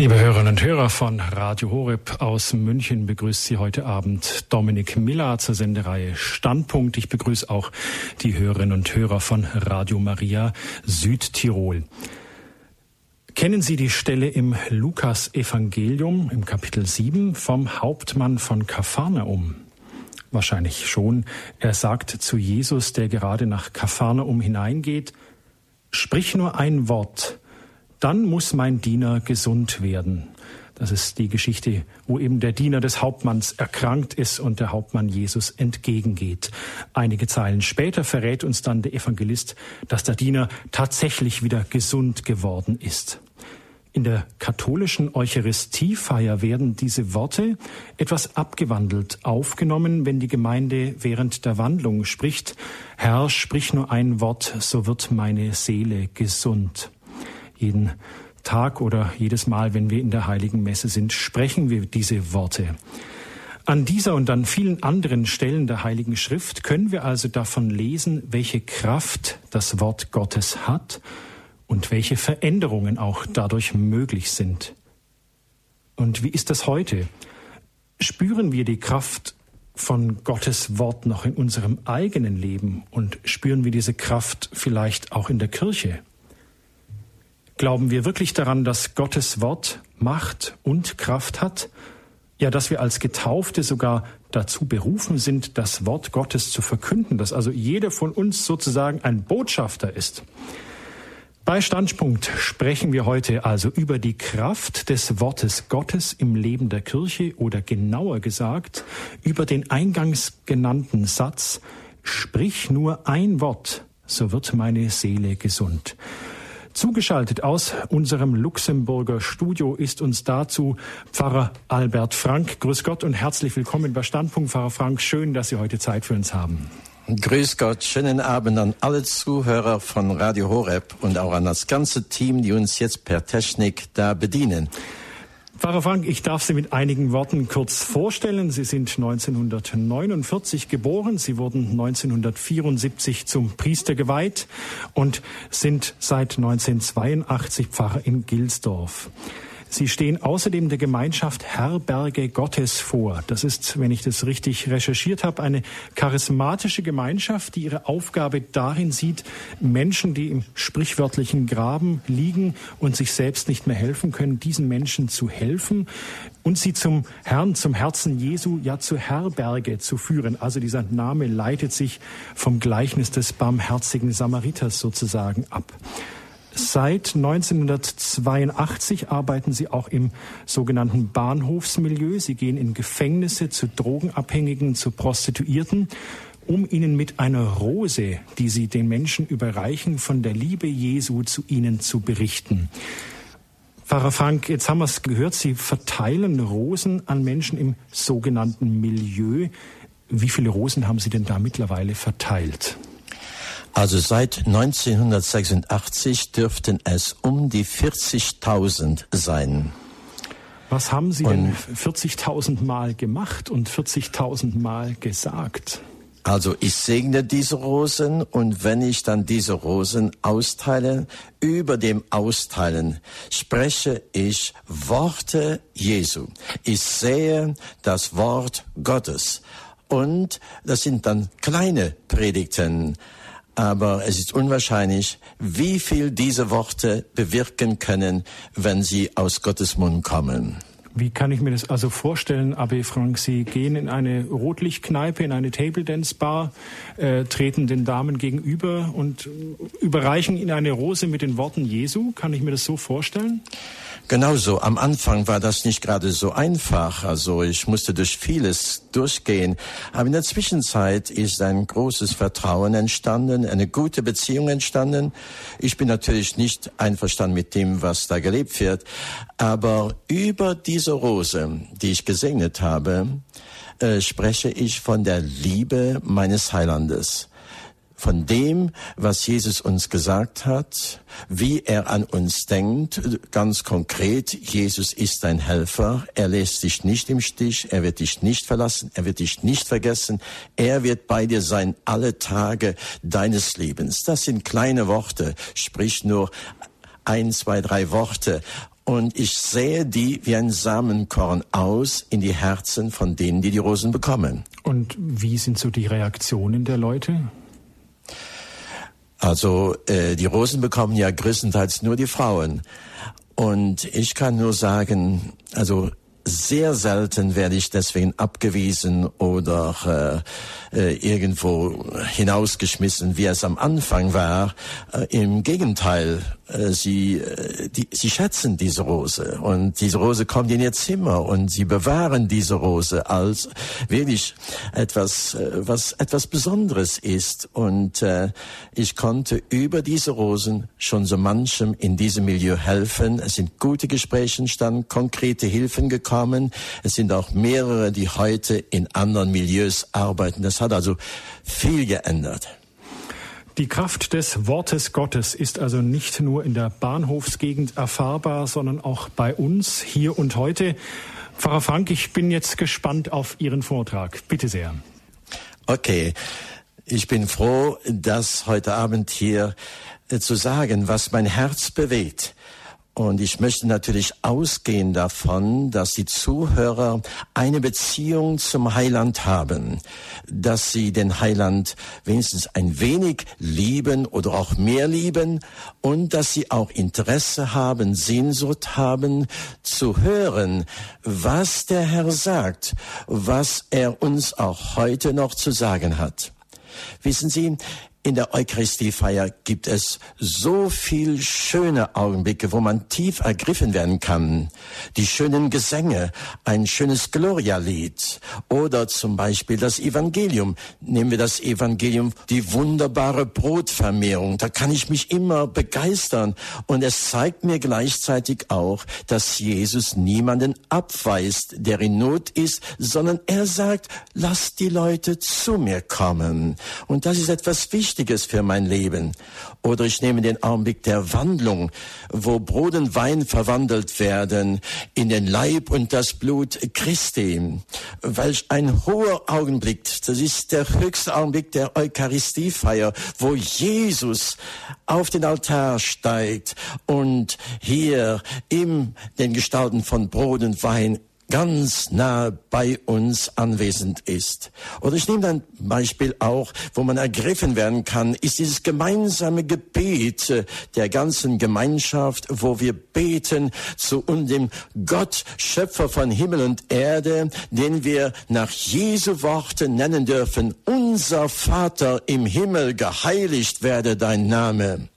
Liebe Hörerinnen und Hörer von Radio Horeb aus München begrüßt Sie heute Abend Dominik Miller zur Sendereihe Standpunkt. Ich begrüße auch die Hörerinnen und Hörer von Radio Maria Südtirol. Kennen Sie die Stelle im Lukas-Evangelium im Kapitel 7 vom Hauptmann von Kapharnaum? Wahrscheinlich schon. Er sagt zu Jesus, der gerade nach Kapharnaum hineingeht, Sprich nur ein Wort, dann muss mein Diener gesund werden. Das ist die Geschichte, wo eben der Diener des Hauptmanns erkrankt ist und der Hauptmann Jesus entgegengeht. Einige Zeilen später verrät uns dann der Evangelist, dass der Diener tatsächlich wieder gesund geworden ist. In der katholischen Eucharistiefeier werden diese Worte etwas abgewandelt aufgenommen, wenn die Gemeinde während der Wandlung spricht, Herr, sprich nur ein Wort, so wird meine Seele gesund jeden Tag oder jedes Mal, wenn wir in der heiligen Messe sind, sprechen wir diese Worte. An dieser und an vielen anderen Stellen der Heiligen Schrift können wir also davon lesen, welche Kraft das Wort Gottes hat und welche Veränderungen auch dadurch möglich sind. Und wie ist das heute? Spüren wir die Kraft von Gottes Wort noch in unserem eigenen Leben und spüren wir diese Kraft vielleicht auch in der Kirche? Glauben wir wirklich daran, dass Gottes Wort Macht und Kraft hat? Ja, dass wir als Getaufte sogar dazu berufen sind, das Wort Gottes zu verkünden, dass also jeder von uns sozusagen ein Botschafter ist. Bei Standpunkt sprechen wir heute also über die Kraft des Wortes Gottes im Leben der Kirche oder genauer gesagt über den eingangs genannten Satz, sprich nur ein Wort, so wird meine Seele gesund. Zugeschaltet aus unserem Luxemburger Studio ist uns dazu Pfarrer Albert Frank. Grüß Gott und herzlich willkommen bei Standpunkt, Pfarrer Frank. Schön, dass Sie heute Zeit für uns haben. Grüß Gott, schönen Abend an alle Zuhörer von Radio Horeb und auch an das ganze Team, die uns jetzt per Technik da bedienen. Pfarrer Frank, ich darf Sie mit einigen Worten kurz vorstellen. Sie sind 1949 geboren. Sie wurden 1974 zum Priester geweiht und sind seit 1982 Pfarrer in Gilsdorf. Sie stehen außerdem der Gemeinschaft Herberge Gottes vor. Das ist, wenn ich das richtig recherchiert habe, eine charismatische Gemeinschaft, die ihre Aufgabe darin sieht, Menschen, die im sprichwörtlichen Graben liegen und sich selbst nicht mehr helfen können, diesen Menschen zu helfen und sie zum Herrn, zum Herzen Jesu, ja zur Herberge zu führen. Also dieser Name leitet sich vom Gleichnis des barmherzigen Samariters sozusagen ab. Seit 1982 arbeiten sie auch im sogenannten Bahnhofsmilieu. Sie gehen in Gefängnisse zu Drogenabhängigen, zu Prostituierten, um ihnen mit einer Rose, die sie den Menschen überreichen, von der Liebe Jesu zu ihnen zu berichten. Pfarrer Frank, jetzt haben wir es gehört, Sie verteilen Rosen an Menschen im sogenannten Milieu. Wie viele Rosen haben Sie denn da mittlerweile verteilt? Also seit 1986 dürften es um die 40.000 sein. Was haben Sie denn 40.000 Mal gemacht und 40.000 Mal gesagt? Also ich segne diese Rosen und wenn ich dann diese Rosen austeile, über dem Austeilen spreche ich Worte Jesu. Ich sehe das Wort Gottes. Und das sind dann kleine Predigten aber es ist unwahrscheinlich, wie viel diese Worte bewirken können, wenn sie aus Gottes Mund kommen. Wie kann ich mir das also vorstellen, Abbé Frank? Sie gehen in eine Rotlichtkneipe, in eine Table Dance Bar, äh, treten den Damen gegenüber und überreichen ihnen eine Rose mit den Worten Jesu. Kann ich mir das so vorstellen? Genauso. Am Anfang war das nicht gerade so einfach. Also ich musste durch vieles durchgehen. Aber in der Zwischenzeit ist ein großes Vertrauen entstanden, eine gute Beziehung entstanden. Ich bin natürlich nicht einverstanden mit dem, was da gelebt wird. Aber über diese Rose, die ich gesegnet habe, äh, spreche ich von der Liebe meines Heilandes von dem, was Jesus uns gesagt hat, wie er an uns denkt. Ganz konkret, Jesus ist dein Helfer. Er lässt dich nicht im Stich. Er wird dich nicht verlassen. Er wird dich nicht vergessen. Er wird bei dir sein alle Tage deines Lebens. Das sind kleine Worte. Sprich nur ein, zwei, drei Worte und ich sähe die wie ein Samenkorn aus in die Herzen von denen, die die Rosen bekommen. Und wie sind so die Reaktionen der Leute? Also äh, die Rosen bekommen ja größtenteils nur die Frauen. Und ich kann nur sagen, also sehr selten werde ich deswegen abgewiesen oder äh, äh, irgendwo hinausgeschmissen, wie es am Anfang war. Äh, Im Gegenteil, sie, äh, die, sie schätzen diese Rose und diese Rose kommt in ihr Zimmer und sie bewahren diese Rose als wirklich etwas, äh, was etwas Besonderes ist. Und äh, ich konnte über diese Rosen schon so manchem in diesem Milieu helfen. Es sind gute Gespräche entstanden, konkrete Hilfen gekommen. Es sind auch mehrere, die heute in anderen Milieus arbeiten. Das hat also viel geändert. Die Kraft des Wortes Gottes ist also nicht nur in der Bahnhofsgegend erfahrbar, sondern auch bei uns hier und heute. Pfarrer Frank, ich bin jetzt gespannt auf Ihren Vortrag. Bitte sehr. Okay. Ich bin froh, das heute Abend hier äh, zu sagen, was mein Herz bewegt. Und ich möchte natürlich ausgehen davon, dass die Zuhörer eine Beziehung zum Heiland haben, dass sie den Heiland wenigstens ein wenig lieben oder auch mehr lieben und dass sie auch Interesse haben, Sehnsucht haben zu hören, was der Herr sagt, was er uns auch heute noch zu sagen hat. Wissen Sie, in der Eucharistiefeier gibt es so viel schöne Augenblicke, wo man tief ergriffen werden kann. Die schönen Gesänge, ein schönes Gloria-Lied oder zum Beispiel das Evangelium. Nehmen wir das Evangelium, die wunderbare Brotvermehrung. Da kann ich mich immer begeistern und es zeigt mir gleichzeitig auch, dass Jesus niemanden abweist, der in Not ist, sondern er sagt, lasst die Leute zu mir kommen. Und das ist etwas Wichtiges Wichtiges für mein Leben. Oder ich nehme den Augenblick der Wandlung, wo Brot und Wein verwandelt werden in den Leib und das Blut Christi. Welch ein hoher Augenblick. Das ist der höchste Augenblick der Eucharistiefeier, wo Jesus auf den Altar steigt und hier in den Gestalten von Brot und Wein ganz nah bei uns anwesend ist. Oder ich nehme ein Beispiel auch, wo man ergriffen werden kann, ist dieses gemeinsame Gebet der ganzen Gemeinschaft, wo wir beten zu dem Gott, Schöpfer von Himmel und Erde, den wir nach Jesu Worten nennen dürfen, unser Vater im Himmel, geheiligt werde dein Name.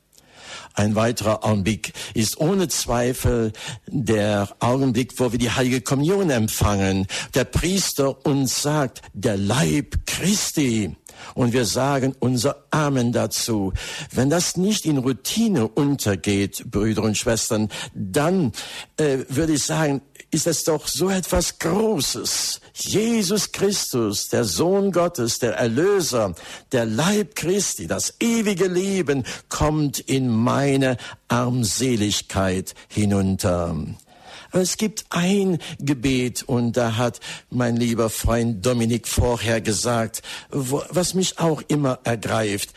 Ein weiterer Augenblick ist ohne Zweifel der Augenblick, wo wir die heilige Kommunion empfangen. Der Priester uns sagt, der Leib Christi. Und wir sagen unser Amen dazu. Wenn das nicht in Routine untergeht, Brüder und Schwestern, dann äh, würde ich sagen, ist es doch so etwas Großes. Jesus Christus, der Sohn Gottes, der Erlöser, der Leib Christi, das ewige Leben kommt in meine Armseligkeit hinunter. Es gibt ein Gebet und da hat mein lieber Freund Dominik vorher gesagt, was mich auch immer ergreift.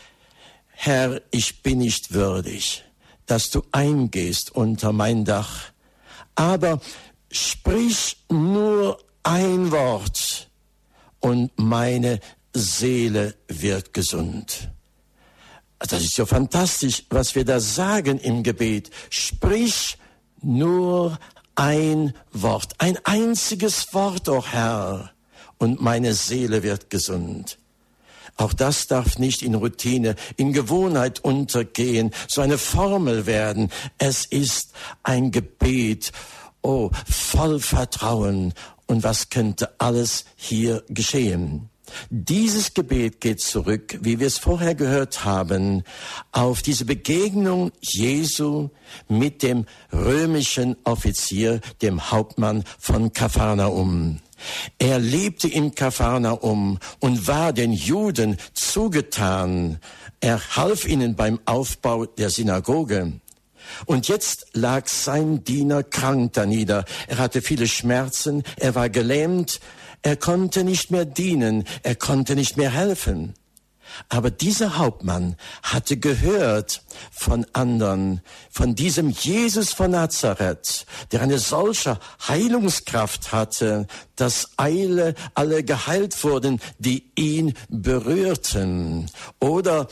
Herr, ich bin nicht würdig, dass du eingehst unter mein Dach. Aber sprich nur ein Wort und meine Seele wird gesund. Das ist ja fantastisch, was wir da sagen im Gebet. Sprich nur ein Wort, ein einziges Wort, o oh Herr, und meine Seele wird gesund. Auch das darf nicht in Routine, in Gewohnheit untergehen, so eine Formel werden. Es ist ein Gebet, oh, voll Vertrauen und was könnte alles hier geschehen. Dieses Gebet geht zurück, wie wir es vorher gehört haben, auf diese Begegnung Jesu mit dem römischen Offizier, dem Hauptmann von Kapharnaum. Er lebte in Kapharnaum und war den Juden zugetan. Er half ihnen beim Aufbau der Synagoge. Und jetzt lag sein Diener krank da nieder. Er hatte viele Schmerzen, er war gelähmt, er konnte nicht mehr dienen, er konnte nicht mehr helfen. Aber dieser Hauptmann hatte gehört von anderen, von diesem Jesus von Nazareth, der eine solche Heilungskraft hatte, dass Eile alle geheilt wurden, die ihn berührten. Oder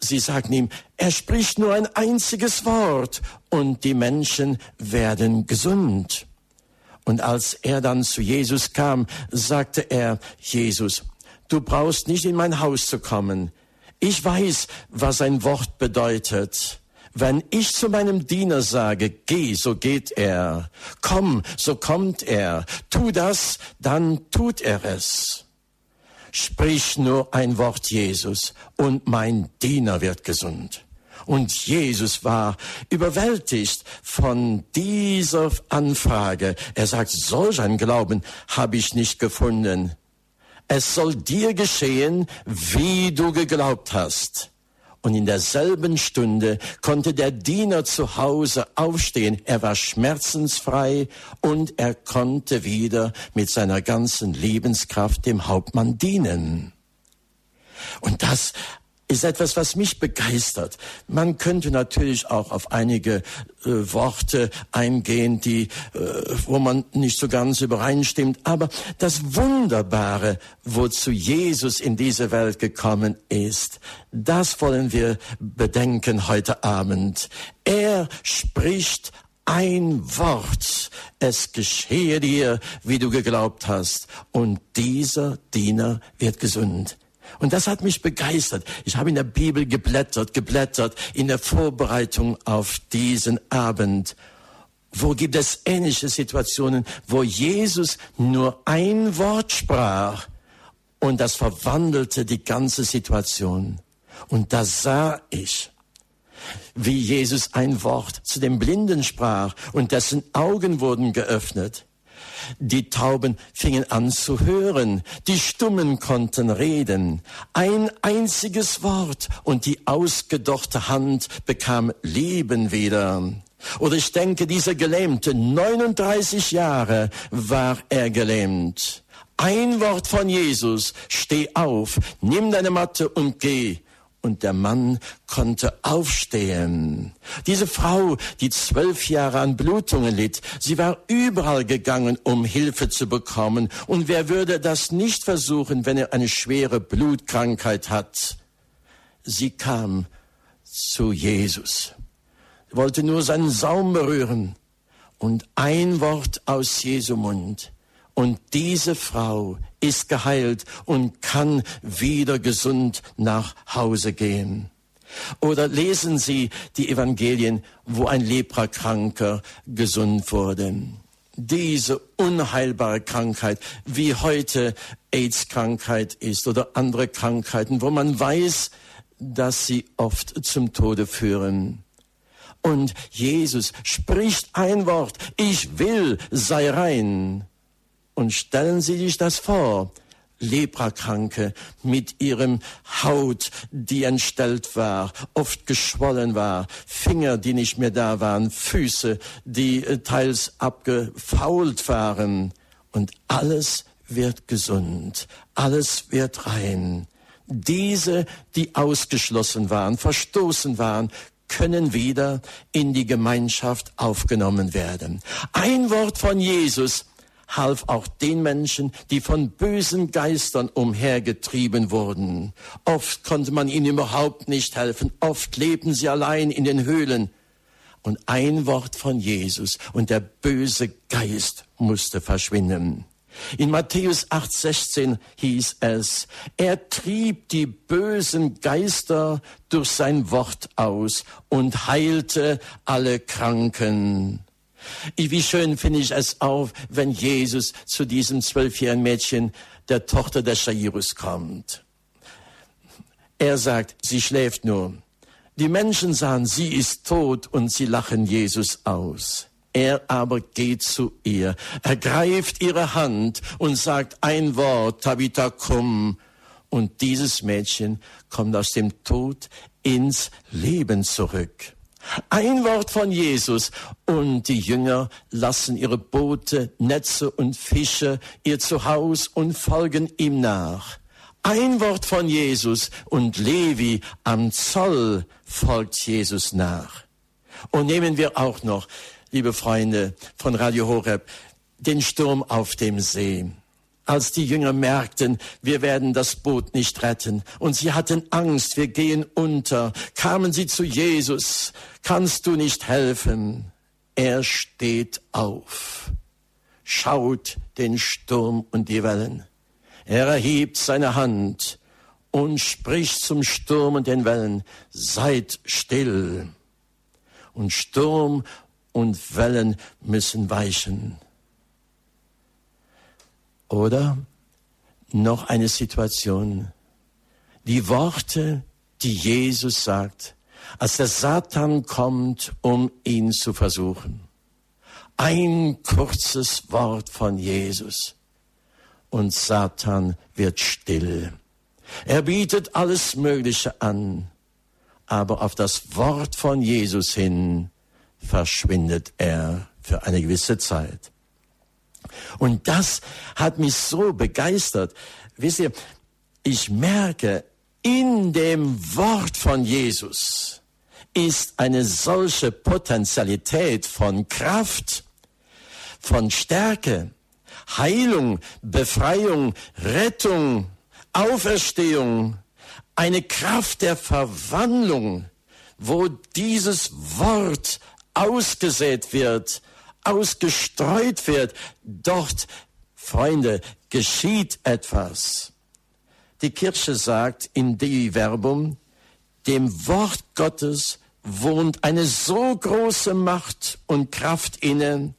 sie sagten ihm, er spricht nur ein einziges Wort und die Menschen werden gesund. Und als er dann zu Jesus kam, sagte er, Jesus, du brauchst nicht in mein Haus zu kommen. Ich weiß, was ein Wort bedeutet. Wenn ich zu meinem Diener sage, geh, so geht er. Komm, so kommt er. Tu das, dann tut er es. Sprich nur ein Wort Jesus und mein Diener wird gesund. Und Jesus war überwältigt von dieser Anfrage. Er sagt, solch ein Glauben habe ich nicht gefunden es soll dir geschehen, wie du geglaubt hast. Und in derselben Stunde konnte der Diener zu Hause aufstehen. Er war schmerzensfrei und er konnte wieder mit seiner ganzen Lebenskraft dem Hauptmann dienen. Und das ist etwas, was mich begeistert. Man könnte natürlich auch auf einige äh, Worte eingehen, die, äh, wo man nicht so ganz übereinstimmt. Aber das Wunderbare, wozu Jesus in diese Welt gekommen ist, das wollen wir bedenken heute Abend. Er spricht ein Wort. Es geschehe dir, wie du geglaubt hast. Und dieser Diener wird gesund. Und das hat mich begeistert. Ich habe in der Bibel geblättert, geblättert in der Vorbereitung auf diesen Abend. Wo gibt es ähnliche Situationen, wo Jesus nur ein Wort sprach und das verwandelte die ganze Situation. Und da sah ich, wie Jesus ein Wort zu dem Blinden sprach und dessen Augen wurden geöffnet. Die Tauben fingen an zu hören, die Stummen konnten reden. Ein einziges Wort und die ausgedochte Hand bekam Leben wieder. Oder ich denke, dieser Gelähmte, 39 Jahre war er gelähmt. Ein Wort von Jesus, steh auf, nimm deine Matte und geh und der Mann konnte aufstehen. Diese Frau, die zwölf Jahre an Blutungen litt, sie war überall gegangen, um Hilfe zu bekommen. Und wer würde das nicht versuchen, wenn er eine schwere Blutkrankheit hat? Sie kam zu Jesus, wollte nur seinen Saum berühren und ein Wort aus Jesu Mund und diese Frau ist geheilt und kann wieder gesund nach Hause gehen. Oder lesen Sie die Evangelien, wo ein Leprakranker gesund wurde. Diese unheilbare Krankheit, wie heute AIDS-Krankheit ist oder andere Krankheiten, wo man weiß, dass sie oft zum Tode führen. Und Jesus spricht ein Wort, ich will, sei rein. Und stellen Sie sich das vor. Leprakranke mit ihrem Haut, die entstellt war, oft geschwollen war, Finger, die nicht mehr da waren, Füße, die äh, teils abgefault waren. Und alles wird gesund, alles wird rein. Diese, die ausgeschlossen waren, verstoßen waren, können wieder in die Gemeinschaft aufgenommen werden. Ein Wort von Jesus half auch den Menschen, die von bösen Geistern umhergetrieben wurden. Oft konnte man ihnen überhaupt nicht helfen, oft lebten sie allein in den Höhlen. Und ein Wort von Jesus und der böse Geist musste verschwinden. In Matthäus 8:16 hieß es, er trieb die bösen Geister durch sein Wort aus und heilte alle Kranken. Wie schön finde ich es auch, wenn Jesus zu diesem zwölfjährigen Mädchen, der Tochter des Jairus, kommt. Er sagt, sie schläft nur. Die Menschen sahen, sie ist tot und sie lachen Jesus aus. Er aber geht zu ihr, ergreift ihre Hand und sagt ein Wort, Tabitha, komm. Und dieses Mädchen kommt aus dem Tod ins Leben zurück. Ein Wort von Jesus und die Jünger lassen ihre Boote, Netze und Fische, ihr Zuhause und folgen ihm nach. Ein Wort von Jesus und Levi am Zoll folgt Jesus nach. Und nehmen wir auch noch, liebe Freunde von Radio Horeb, den Sturm auf dem See. Als die Jünger merkten, wir werden das Boot nicht retten und sie hatten Angst, wir gehen unter, kamen sie zu Jesus, kannst du nicht helfen? Er steht auf, schaut den Sturm und die Wellen. Er erhebt seine Hand und spricht zum Sturm und den Wellen, seid still. Und Sturm und Wellen müssen weichen. Oder noch eine Situation. Die Worte, die Jesus sagt, als der Satan kommt, um ihn zu versuchen. Ein kurzes Wort von Jesus und Satan wird still. Er bietet alles Mögliche an, aber auf das Wort von Jesus hin verschwindet er für eine gewisse Zeit. Und das hat mich so begeistert. Wisst ihr, ich merke, in dem Wort von Jesus ist eine solche Potentialität von Kraft, von Stärke, Heilung, Befreiung, Rettung, Auferstehung, eine Kraft der Verwandlung, wo dieses Wort ausgesät wird, ausgestreut wird, dort, Freunde, geschieht etwas. Die Kirche sagt in Dei Verbum, dem Wort Gottes wohnt eine so große Macht und Kraft inne,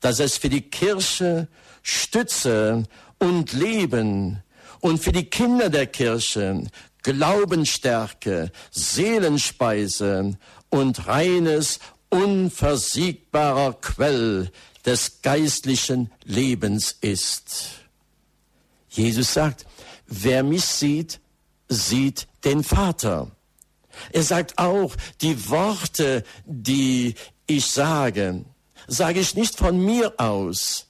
dass es für die Kirche Stütze und Leben und für die Kinder der Kirche Glaubensstärke, Seelenspeise und reines unversiegbarer Quell des geistlichen Lebens ist. Jesus sagt, wer mich sieht, sieht den Vater. Er sagt auch, die Worte, die ich sage, sage ich nicht von mir aus.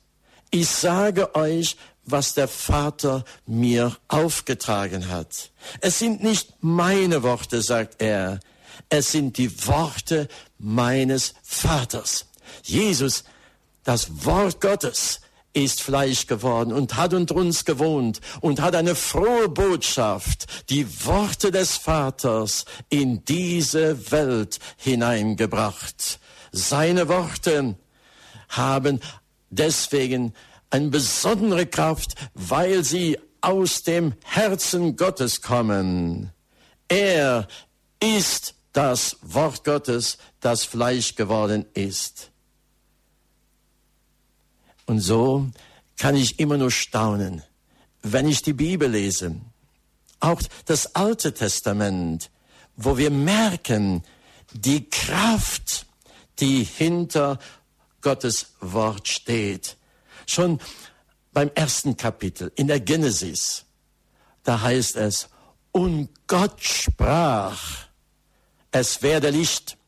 Ich sage euch, was der Vater mir aufgetragen hat. Es sind nicht meine Worte, sagt er. Es sind die Worte meines Vaters. Jesus, das Wort Gottes, ist Fleisch geworden und hat unter uns gewohnt und hat eine frohe Botschaft, die Worte des Vaters in diese Welt hineingebracht. Seine Worte haben deswegen eine besondere Kraft, weil sie aus dem Herzen Gottes kommen. Er ist das Wort Gottes, das Fleisch geworden ist. Und so kann ich immer nur staunen, wenn ich die Bibel lese, auch das Alte Testament, wo wir merken, die Kraft, die hinter Gottes Wort steht. Schon beim ersten Kapitel in der Genesis, da heißt es, und Gott sprach, es werde Licht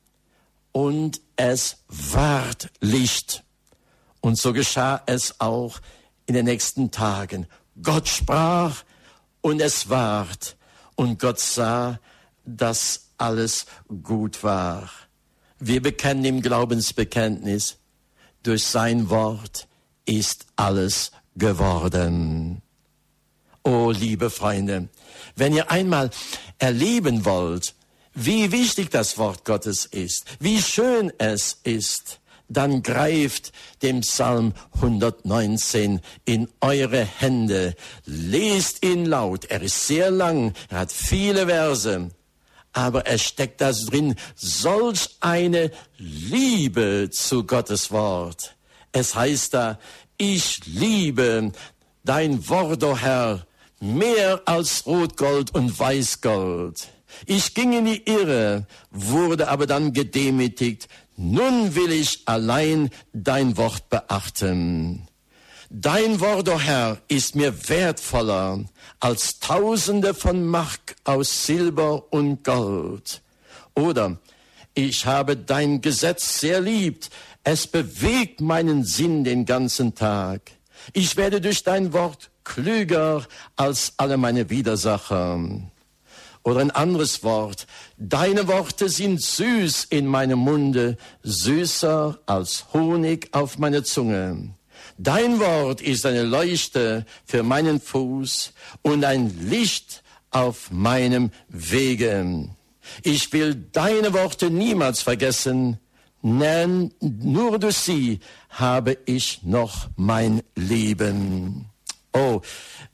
und es ward Licht. Und so geschah es auch in den nächsten Tagen. Gott sprach und es ward. Und Gott sah, dass alles gut war. Wir bekennen im Glaubensbekenntnis, durch sein Wort ist alles geworden. Oh, liebe Freunde, wenn ihr einmal erleben wollt, wie wichtig das Wort Gottes ist, wie schön es ist, dann greift dem Psalm 119 in eure Hände, lest ihn laut, er ist sehr lang, er hat viele Verse, aber es steckt da drin solch eine Liebe zu Gottes Wort. Es heißt da, ich liebe dein Wort, o oh Herr, mehr als Rotgold und Weißgold. Ich ging in die Irre, wurde aber dann gedemütigt. Nun will ich allein dein Wort beachten. Dein Wort, o oh Herr, ist mir wertvoller als Tausende von Mark aus Silber und Gold. Oder ich habe dein Gesetz sehr liebt. Es bewegt meinen Sinn den ganzen Tag. Ich werde durch dein Wort klüger als alle meine Widersacher. Oder ein anderes Wort. Deine Worte sind süß in meinem Munde, süßer als Honig auf meiner Zunge. Dein Wort ist eine Leuchte für meinen Fuß und ein Licht auf meinem Wege. Ich will deine Worte niemals vergessen, denn nur durch sie habe ich noch mein Leben. Oh,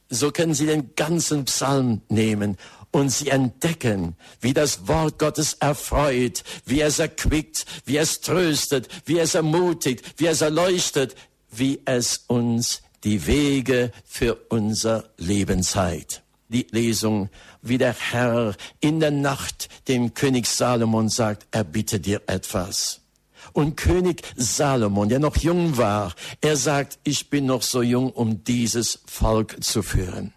so können Sie den ganzen Psalm nehmen und Sie entdecken, wie das Wort Gottes erfreut, wie es erquickt, wie es tröstet, wie es ermutigt, wie es erleuchtet, wie es uns die Wege für unser Leben zeigt. Die Lesung, wie der Herr in der Nacht dem König Salomon sagt, er bitte dir etwas. Und König Salomon, der noch jung war, er sagt, ich bin noch so jung, um dieses Volk zu führen.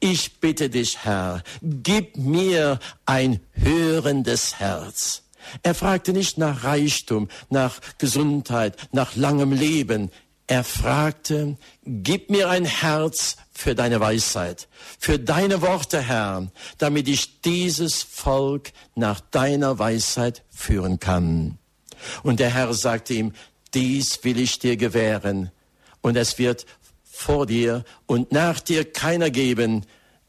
Ich bitte dich, Herr, gib mir ein hörendes Herz. Er fragte nicht nach Reichtum, nach Gesundheit, nach langem Leben. Er fragte, gib mir ein Herz für deine Weisheit, für deine Worte, Herr, damit ich dieses Volk nach deiner Weisheit führen kann. Und der Herr sagte ihm, dies will ich dir gewähren, und es wird vor dir und nach dir keiner geben,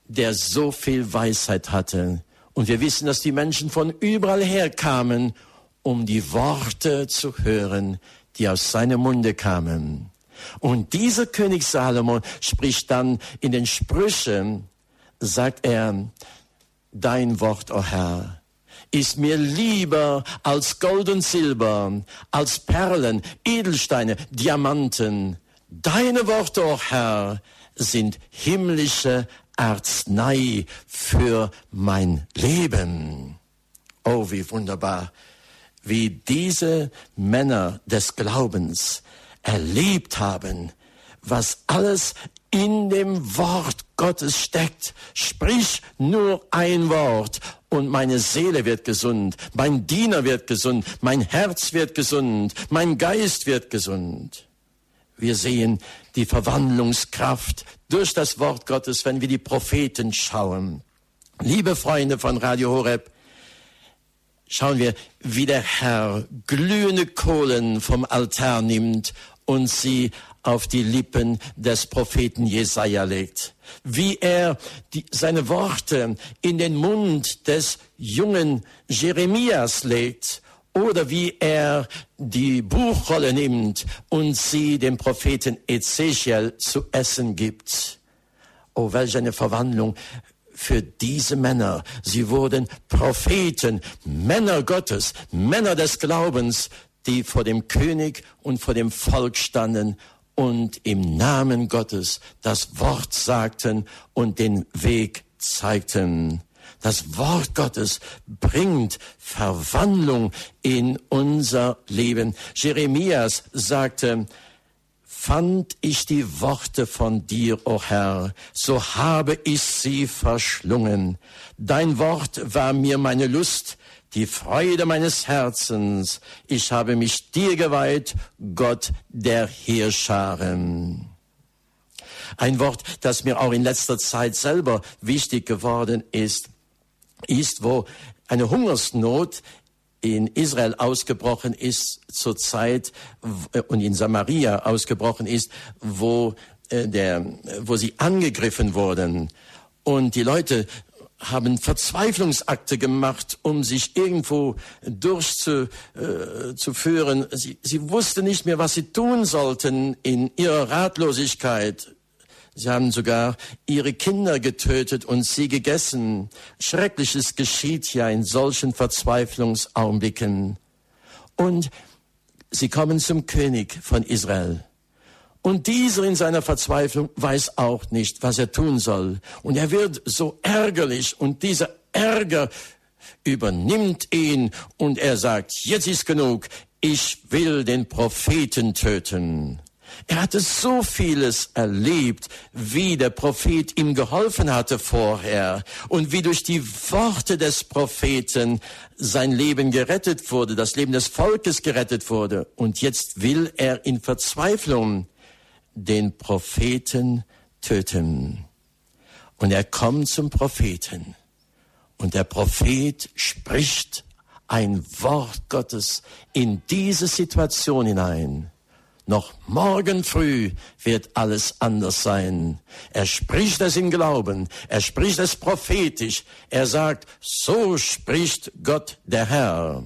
der so viel Weisheit hatte. Und wir wissen, dass die Menschen von überall her kamen, um die Worte zu hören, die aus seinem Munde kamen. Und dieser König Salomon spricht dann in den Sprüchen, sagt er, dein Wort, o oh Herr, ist mir lieber als Gold und Silber, als Perlen, Edelsteine, Diamanten. Deine Worte, o oh Herr, sind himmlische Arznei für mein Leben. Oh, wie wunderbar, wie diese Männer des Glaubens erlebt haben, was alles in dem Wort Gottes steckt. Sprich nur ein Wort und meine Seele wird gesund, mein Diener wird gesund, mein Herz wird gesund, mein Geist wird gesund. Wir sehen die Verwandlungskraft durch das Wort Gottes, wenn wir die Propheten schauen. Liebe Freunde von Radio Horeb, schauen wir, wie der Herr glühende Kohlen vom Altar nimmt und sie auf die Lippen des Propheten Jesaja legt. Wie er die, seine Worte in den Mund des jungen Jeremias legt oder wie er die Buchrolle nimmt und sie dem Propheten Ezechiel zu essen gibt. Oh, welch eine Verwandlung für diese Männer. Sie wurden Propheten, Männer Gottes, Männer des Glaubens, die vor dem König und vor dem Volk standen und im Namen Gottes das Wort sagten und den Weg zeigten. Das Wort Gottes bringt Verwandlung in unser Leben. Jeremias sagte, fand ich die Worte von dir, o oh Herr, so habe ich sie verschlungen. Dein Wort war mir meine Lust, die Freude meines Herzens. Ich habe mich dir geweiht, Gott der Heerscharen. Ein Wort, das mir auch in letzter Zeit selber wichtig geworden ist, ist, wo eine Hungersnot in Israel ausgebrochen ist zur Zeit und in Samaria ausgebrochen ist, wo äh, der, wo sie angegriffen wurden und die Leute haben gemacht, um sich irgendwo durchzuführen. Äh, sie, sie wussten nicht mehr, was sie tun sollten in ihrer Ratlosigkeit. Sie haben sogar ihre Kinder getötet und sie gegessen. Schreckliches geschieht ja in solchen Verzweiflungsaugenblicken. Und sie kommen zum König von Israel. Und dieser in seiner Verzweiflung weiß auch nicht, was er tun soll. Und er wird so ärgerlich und dieser Ärger übernimmt ihn und er sagt, jetzt ist genug, ich will den Propheten töten. Er hatte so vieles erlebt, wie der Prophet ihm geholfen hatte vorher und wie durch die Worte des Propheten sein Leben gerettet wurde, das Leben des Volkes gerettet wurde. Und jetzt will er in Verzweiflung den Propheten töten. Und er kommt zum Propheten. Und der Prophet spricht ein Wort Gottes in diese Situation hinein. Noch morgen früh wird alles anders sein. Er spricht es im Glauben, er spricht es prophetisch, er sagt, so spricht Gott der Herr.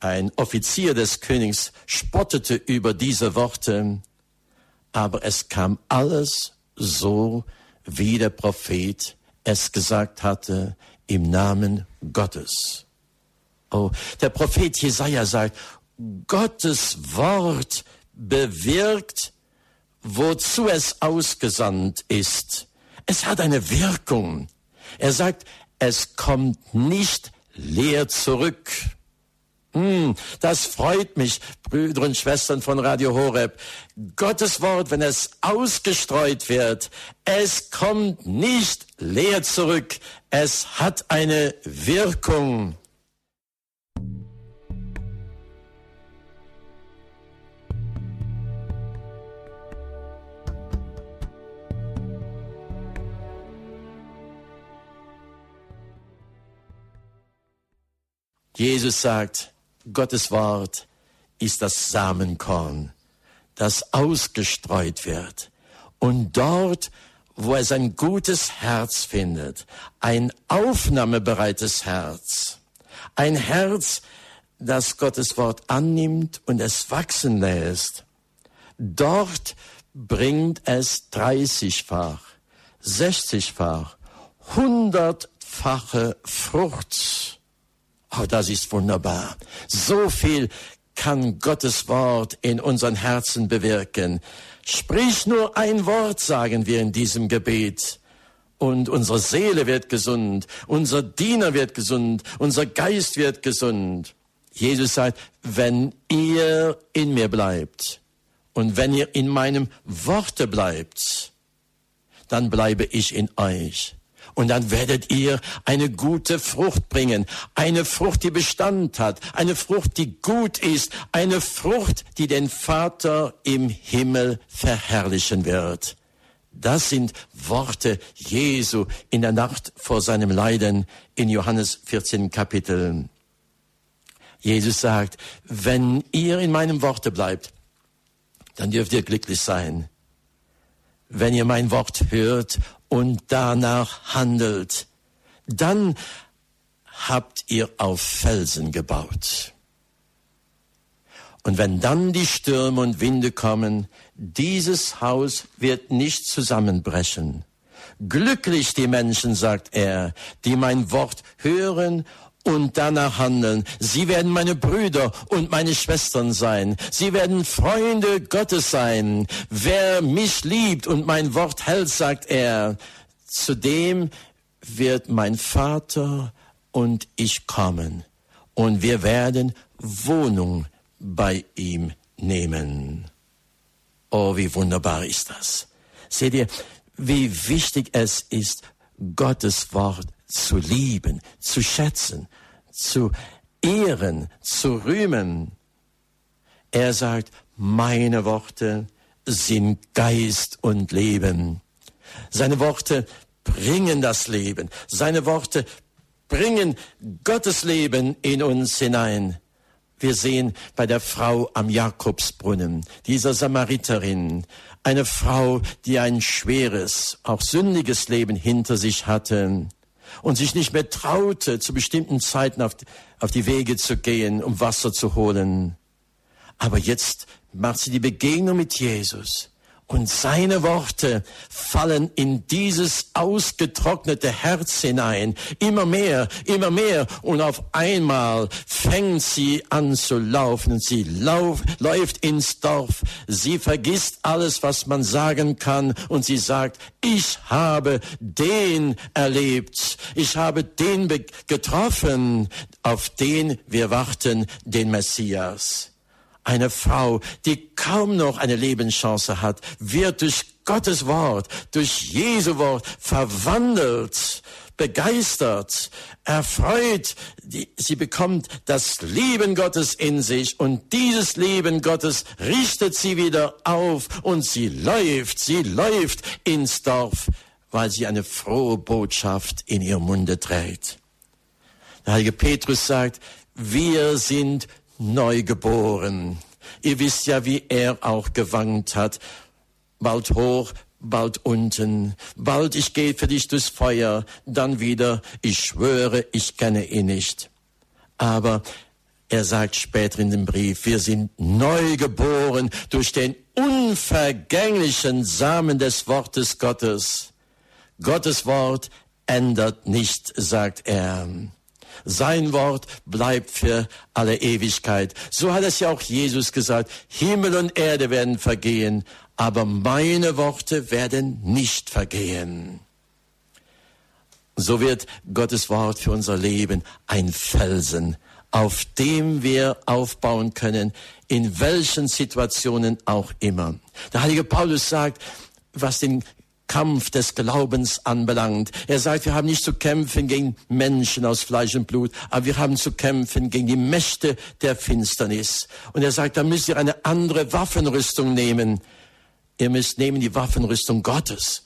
Ein Offizier des Königs spottete über diese Worte, aber es kam alles so, wie der Prophet es gesagt hatte, im Namen Gottes. Oh, der Prophet Jesaja sagt, Gottes Wort bewirkt, wozu es ausgesandt ist. Es hat eine Wirkung. Er sagt, es kommt nicht leer zurück. Hm, das freut mich, Brüder und Schwestern von Radio Horeb. Gottes Wort, wenn es ausgestreut wird, es kommt nicht leer zurück. Es hat eine Wirkung. Jesus sagt, Gottes Wort ist das Samenkorn, das ausgestreut wird. Und dort, wo es ein gutes Herz findet, ein aufnahmebereites Herz, ein Herz, das Gottes Wort annimmt und es wachsen lässt, dort bringt es dreißigfach, sechzigfach, hundertfache Frucht. Oh, das ist wunderbar. So viel kann Gottes Wort in unseren Herzen bewirken. Sprich nur ein Wort, sagen wir in diesem Gebet. Und unsere Seele wird gesund, unser Diener wird gesund, unser Geist wird gesund. Jesus sagt, wenn ihr in mir bleibt und wenn ihr in meinem Worte bleibt, dann bleibe ich in euch. Und dann werdet ihr eine gute Frucht bringen. Eine Frucht, die Bestand hat. Eine Frucht, die gut ist. Eine Frucht, die den Vater im Himmel verherrlichen wird. Das sind Worte Jesu in der Nacht vor seinem Leiden in Johannes 14 Kapitel. Jesus sagt, wenn ihr in meinem Worte bleibt, dann dürft ihr glücklich sein. Wenn ihr mein Wort hört und danach handelt, dann habt ihr auf Felsen gebaut. Und wenn dann die Stürme und Winde kommen, dieses Haus wird nicht zusammenbrechen. Glücklich die Menschen, sagt er, die mein Wort hören und danach handeln. Sie werden meine Brüder und meine Schwestern sein. Sie werden Freunde Gottes sein. Wer mich liebt und mein Wort hält, sagt er, zu dem wird mein Vater und ich kommen und wir werden Wohnung bei ihm nehmen. Oh, wie wunderbar ist das. Seht ihr, wie wichtig es ist, Gottes Wort zu lieben, zu schätzen, zu ehren, zu rühmen. Er sagt, meine Worte sind Geist und Leben. Seine Worte bringen das Leben. Seine Worte bringen Gottes Leben in uns hinein. Wir sehen bei der Frau am Jakobsbrunnen, dieser Samariterin, eine Frau, die ein schweres, auch sündiges Leben hinter sich hatte und sich nicht mehr traute, zu bestimmten Zeiten auf, auf die Wege zu gehen, um Wasser zu holen. Aber jetzt macht sie die Begegnung mit Jesus und seine Worte fallen in dieses ausgetrocknete Herz hinein. Immer mehr, immer mehr. Und auf einmal fängt sie an zu laufen. Sie lauf, läuft ins Dorf. Sie vergisst alles, was man sagen kann. Und sie sagt, ich habe den erlebt. Ich habe den getroffen, auf den wir warten, den Messias. Eine Frau, die kaum noch eine Lebenschance hat, wird durch Gottes Wort, durch Jesu Wort verwandelt, begeistert, erfreut. Sie bekommt das Leben Gottes in sich und dieses Leben Gottes richtet sie wieder auf und sie läuft, sie läuft ins Dorf, weil sie eine frohe Botschaft in ihr Munde trägt. Der heilige Petrus sagt, wir sind neu geboren. Ihr wisst ja, wie er auch gewankt hat. Bald hoch, bald unten. Bald ich gehe für dich durchs Feuer, dann wieder, ich schwöre, ich kenne ihn nicht. Aber er sagt später in dem Brief, wir sind neu geboren durch den unvergänglichen Samen des Wortes Gottes. Gottes Wort ändert nicht, sagt er. Sein Wort bleibt für alle Ewigkeit. So hat es ja auch Jesus gesagt. Himmel und Erde werden vergehen, aber meine Worte werden nicht vergehen. So wird Gottes Wort für unser Leben ein Felsen, auf dem wir aufbauen können, in welchen Situationen auch immer. Der heilige Paulus sagt, was den Kampf des Glaubens anbelangt. Er sagt, wir haben nicht zu kämpfen gegen Menschen aus Fleisch und Blut, aber wir haben zu kämpfen gegen die Mächte der Finsternis. Und er sagt, da müsst ihr eine andere Waffenrüstung nehmen. Ihr müsst nehmen die Waffenrüstung Gottes,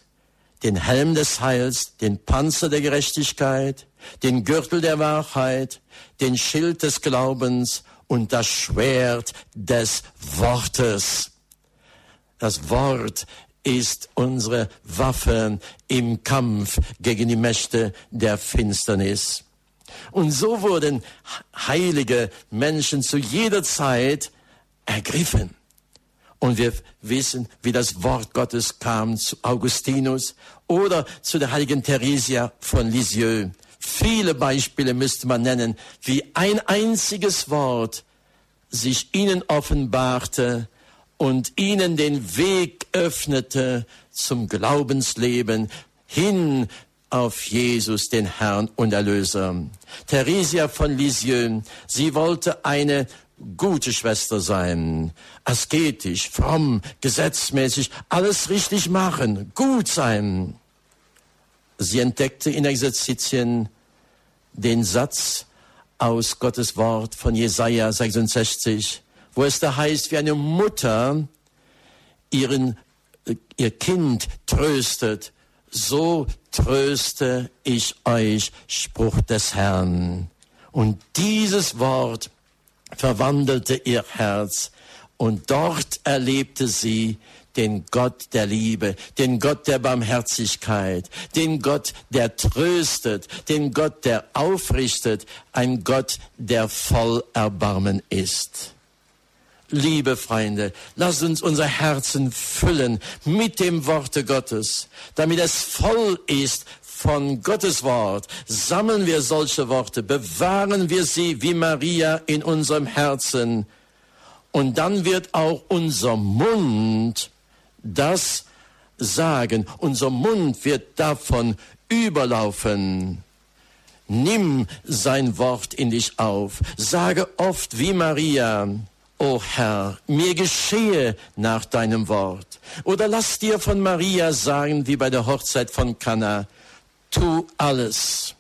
den Helm des Heils, den Panzer der Gerechtigkeit, den Gürtel der Wahrheit, den Schild des Glaubens und das Schwert des Wortes. Das Wort ist unsere Waffe im Kampf gegen die Mächte der Finsternis. Und so wurden heilige Menschen zu jeder Zeit ergriffen. Und wir wissen, wie das Wort Gottes kam zu Augustinus oder zu der heiligen Theresia von Lisieux. Viele Beispiele müsste man nennen, wie ein einziges Wort sich ihnen offenbarte und ihnen den Weg öffnete zum Glaubensleben hin auf Jesus, den Herrn und Erlöser. Theresia von Lisieux, sie wollte eine gute Schwester sein, asketisch, fromm, gesetzmäßig, alles richtig machen, gut sein. Sie entdeckte in Exerzitien den Satz aus Gottes Wort von Jesaja 66, wo es da heißt, wie eine Mutter ihren, ihr Kind tröstet, so tröste ich euch, Spruch des Herrn. Und dieses Wort verwandelte ihr Herz und dort erlebte sie den Gott der Liebe, den Gott der Barmherzigkeit, den Gott, der tröstet, den Gott, der aufrichtet, ein Gott, der voll Erbarmen ist. Liebe Freunde, lasst uns unser Herzen füllen mit dem Worte Gottes, damit es voll ist von Gottes Wort. Sammeln wir solche Worte, bewahren wir sie wie Maria in unserem Herzen. Und dann wird auch unser Mund das sagen. Unser Mund wird davon überlaufen. Nimm sein Wort in dich auf. Sage oft wie Maria, O Herr, mir geschehe nach deinem Wort. Oder lass dir von Maria sagen, wie bei der Hochzeit von Kana, tu alles,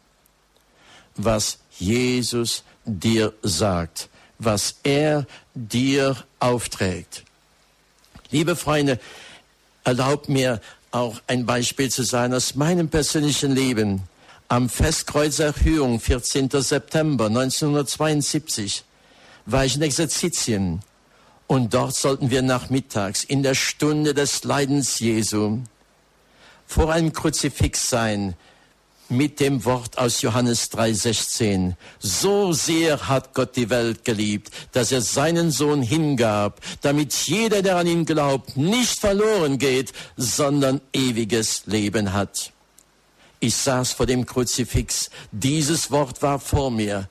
was Jesus dir sagt, was er dir aufträgt. Liebe Freunde, erlaubt mir auch ein Beispiel zu sein aus meinem persönlichen Leben. Am Festkreuz Erhöhung, 14. September 1972, war ich in Exerzitien und dort sollten wir nachmittags in der Stunde des Leidens Jesu vor einem Kruzifix sein mit dem Wort aus Johannes 3:16. So sehr hat Gott die Welt geliebt, dass er seinen Sohn hingab, damit jeder, der an ihn glaubt, nicht verloren geht, sondern ewiges Leben hat. Ich saß vor dem Kruzifix, dieses Wort war vor mir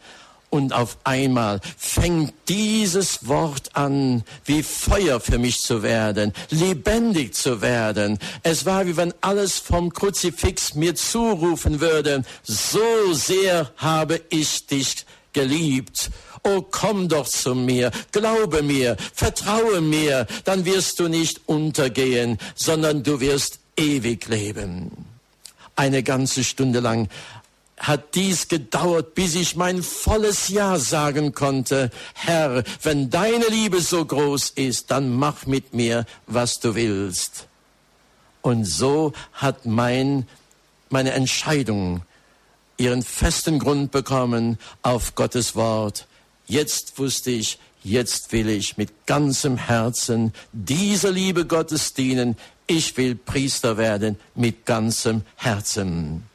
und auf einmal fängt dieses Wort an, wie Feuer für mich zu werden, lebendig zu werden. Es war, wie wenn alles vom Kruzifix mir zurufen würde, so sehr habe ich dich geliebt. Oh, komm doch zu mir, glaube mir, vertraue mir, dann wirst du nicht untergehen, sondern du wirst ewig leben. Eine ganze Stunde lang hat dies gedauert, bis ich mein volles Ja sagen konnte. Herr, wenn deine Liebe so groß ist, dann mach mit mir, was du willst. Und so hat mein, meine Entscheidung ihren festen Grund bekommen auf Gottes Wort. Jetzt wusste ich, jetzt will ich mit ganzem Herzen dieser Liebe Gottes dienen. Ich will Priester werden mit ganzem Herzen.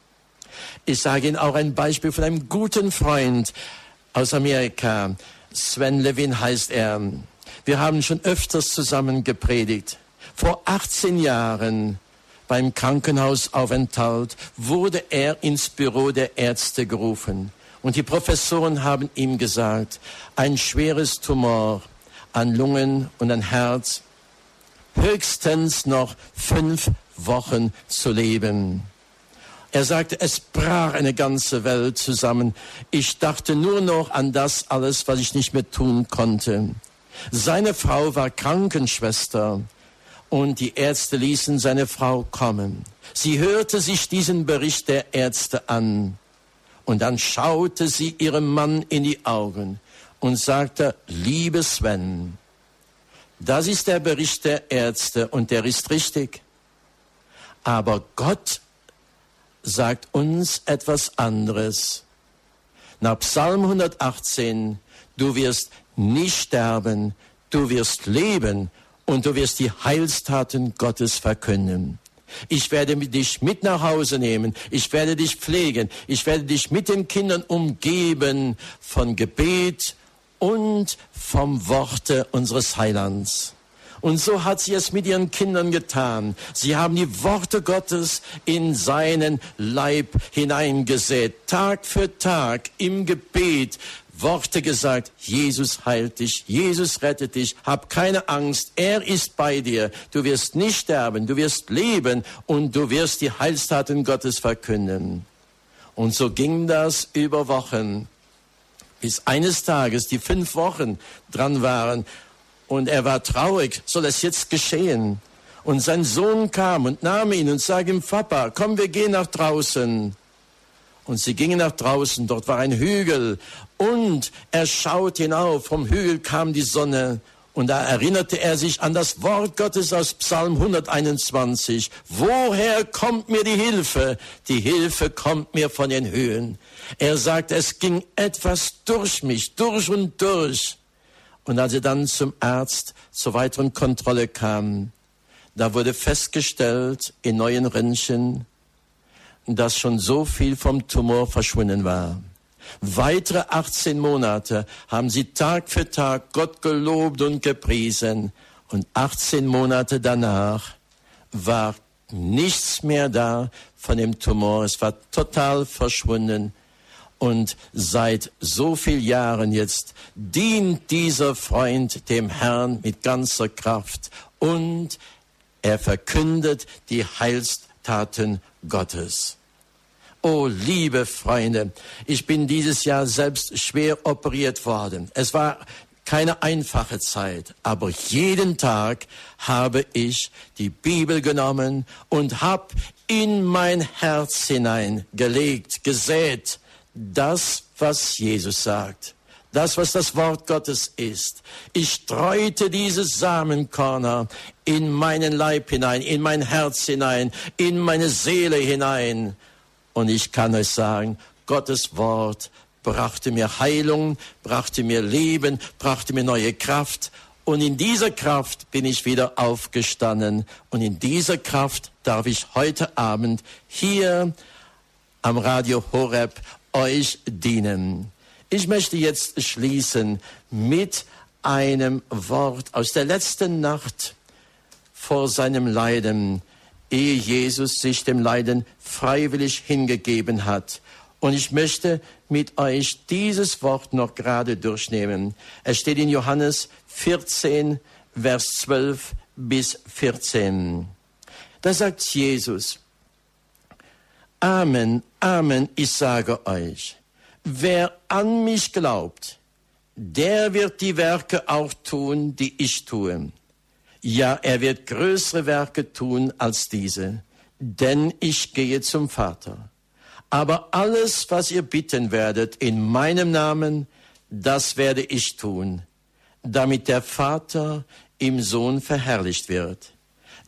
Ich sage Ihnen auch ein Beispiel von einem guten Freund aus Amerika. Sven Levin heißt er. Wir haben schon öfters zusammen gepredigt. Vor 18 Jahren beim Krankenhausaufenthalt wurde er ins Büro der Ärzte gerufen. Und die Professoren haben ihm gesagt, ein schweres Tumor an Lungen und an Herz, höchstens noch fünf Wochen zu leben. Er sagte, es brach eine ganze Welt zusammen. Ich dachte nur noch an das alles, was ich nicht mehr tun konnte. Seine Frau war Krankenschwester und die Ärzte ließen seine Frau kommen. Sie hörte sich diesen Bericht der Ärzte an und dann schaute sie ihrem Mann in die Augen und sagte, liebe Sven, das ist der Bericht der Ärzte und der ist richtig. Aber Gott sagt uns etwas anderes. Nach Psalm 118, du wirst nicht sterben, du wirst leben und du wirst die Heilstaten Gottes verkünden. Ich werde dich mit nach Hause nehmen. Ich werde dich pflegen. Ich werde dich mit den Kindern umgeben von Gebet und vom Worte unseres Heilands. Und so hat sie es mit ihren Kindern getan. Sie haben die Worte Gottes in seinen Leib hineingesät. Tag für Tag im Gebet Worte gesagt, Jesus heilt dich, Jesus rettet dich, hab keine Angst, er ist bei dir, du wirst nicht sterben, du wirst leben und du wirst die Heilstaten Gottes verkünden. Und so ging das über Wochen, bis eines Tages die fünf Wochen dran waren und er war traurig, soll es jetzt geschehen? Und sein Sohn kam und nahm ihn und sagte ihm, Papa, komm, wir gehen nach draußen. Und sie gingen nach draußen, dort war ein Hügel und er schaut hinauf, vom Hügel kam die Sonne und da erinnerte er sich an das Wort Gottes aus Psalm 121. Woher kommt mir die Hilfe? Die Hilfe kommt mir von den Höhen. Er sagt, es ging etwas durch mich, durch und durch. Und als er dann zum Arzt zur weiteren Kontrolle kam, da wurde festgestellt in neuen Röntgen, dass schon so viel vom Tumor verschwunden war. Weitere 18 Monate haben sie Tag für Tag Gott gelobt und gepriesen. Und 18 Monate danach war nichts mehr da von dem Tumor. Es war total verschwunden. Und seit so vielen Jahren jetzt dient dieser Freund dem Herrn mit ganzer Kraft und er verkündet die Heilstaten Gottes. Oh, liebe Freunde, ich bin dieses Jahr selbst schwer operiert worden. Es war keine einfache Zeit, aber jeden Tag habe ich die Bibel genommen und habe in mein Herz hineingelegt, gesät, das, was Jesus sagt, das, was das Wort Gottes ist. Ich streute diese Samenkörner in meinen Leib hinein, in mein Herz hinein, in meine Seele hinein. Und ich kann euch sagen, Gottes Wort brachte mir Heilung, brachte mir Leben, brachte mir neue Kraft. Und in dieser Kraft bin ich wieder aufgestanden. Und in dieser Kraft darf ich heute Abend hier am Radio Horeb euch dienen. Ich möchte jetzt schließen mit einem Wort aus der letzten Nacht vor seinem Leiden, ehe Jesus sich dem Leiden freiwillig hingegeben hat. Und ich möchte mit euch dieses Wort noch gerade durchnehmen. Es steht in Johannes 14, Vers 12 bis 14. Da sagt Jesus, Amen, Amen, ich sage euch, wer an mich glaubt, der wird die Werke auch tun, die ich tue. Ja, er wird größere Werke tun als diese, denn ich gehe zum Vater. Aber alles, was ihr bitten werdet in meinem Namen, das werde ich tun, damit der Vater im Sohn verherrlicht wird.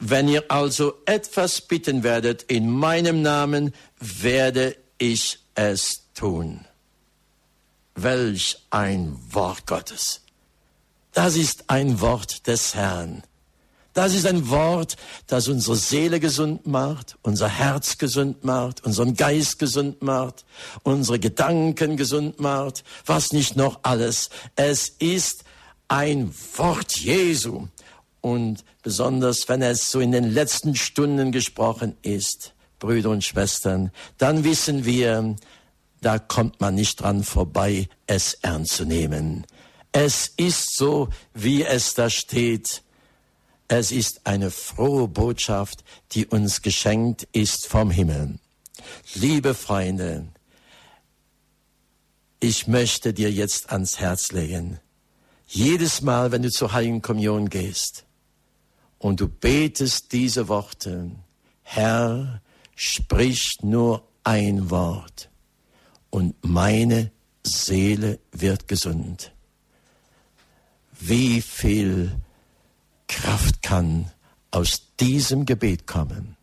Wenn ihr also etwas bitten werdet in meinem Namen, werde ich es tun. Welch ein Wort Gottes. Das ist ein Wort des Herrn. Das ist ein Wort, das unsere Seele gesund macht, unser Herz gesund macht, unseren Geist gesund macht, unsere Gedanken gesund macht, was nicht noch alles. Es ist ein Wort Jesu. Und besonders, wenn es so in den letzten Stunden gesprochen ist, Brüder und Schwestern, dann wissen wir, da kommt man nicht dran vorbei, es ernst zu nehmen. Es ist so, wie es da steht. Es ist eine frohe Botschaft, die uns geschenkt ist vom Himmel. Liebe Freunde, ich möchte dir jetzt ans Herz legen, jedes Mal, wenn du zur Heiligen Kommunion gehst und du betest diese Worte, Herr, sprich nur ein Wort und meine Seele wird gesund. Wie viel Kraft kann aus diesem Gebet kommen.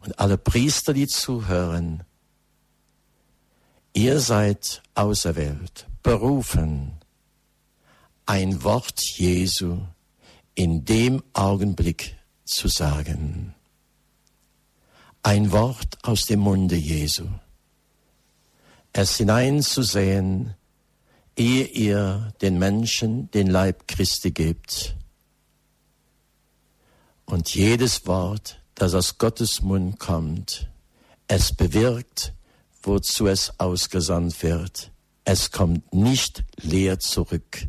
Und alle Priester, die zuhören, ihr seid auserwählt, berufen, ein Wort Jesu in dem Augenblick zu sagen. Ein Wort aus dem Munde Jesu. Es hineinzusehen, ehe ihr den Menschen den Leib Christi gebt. Und jedes Wort, das aus Gottes Mund kommt, es bewirkt, wozu es ausgesandt wird. Es kommt nicht leer zurück.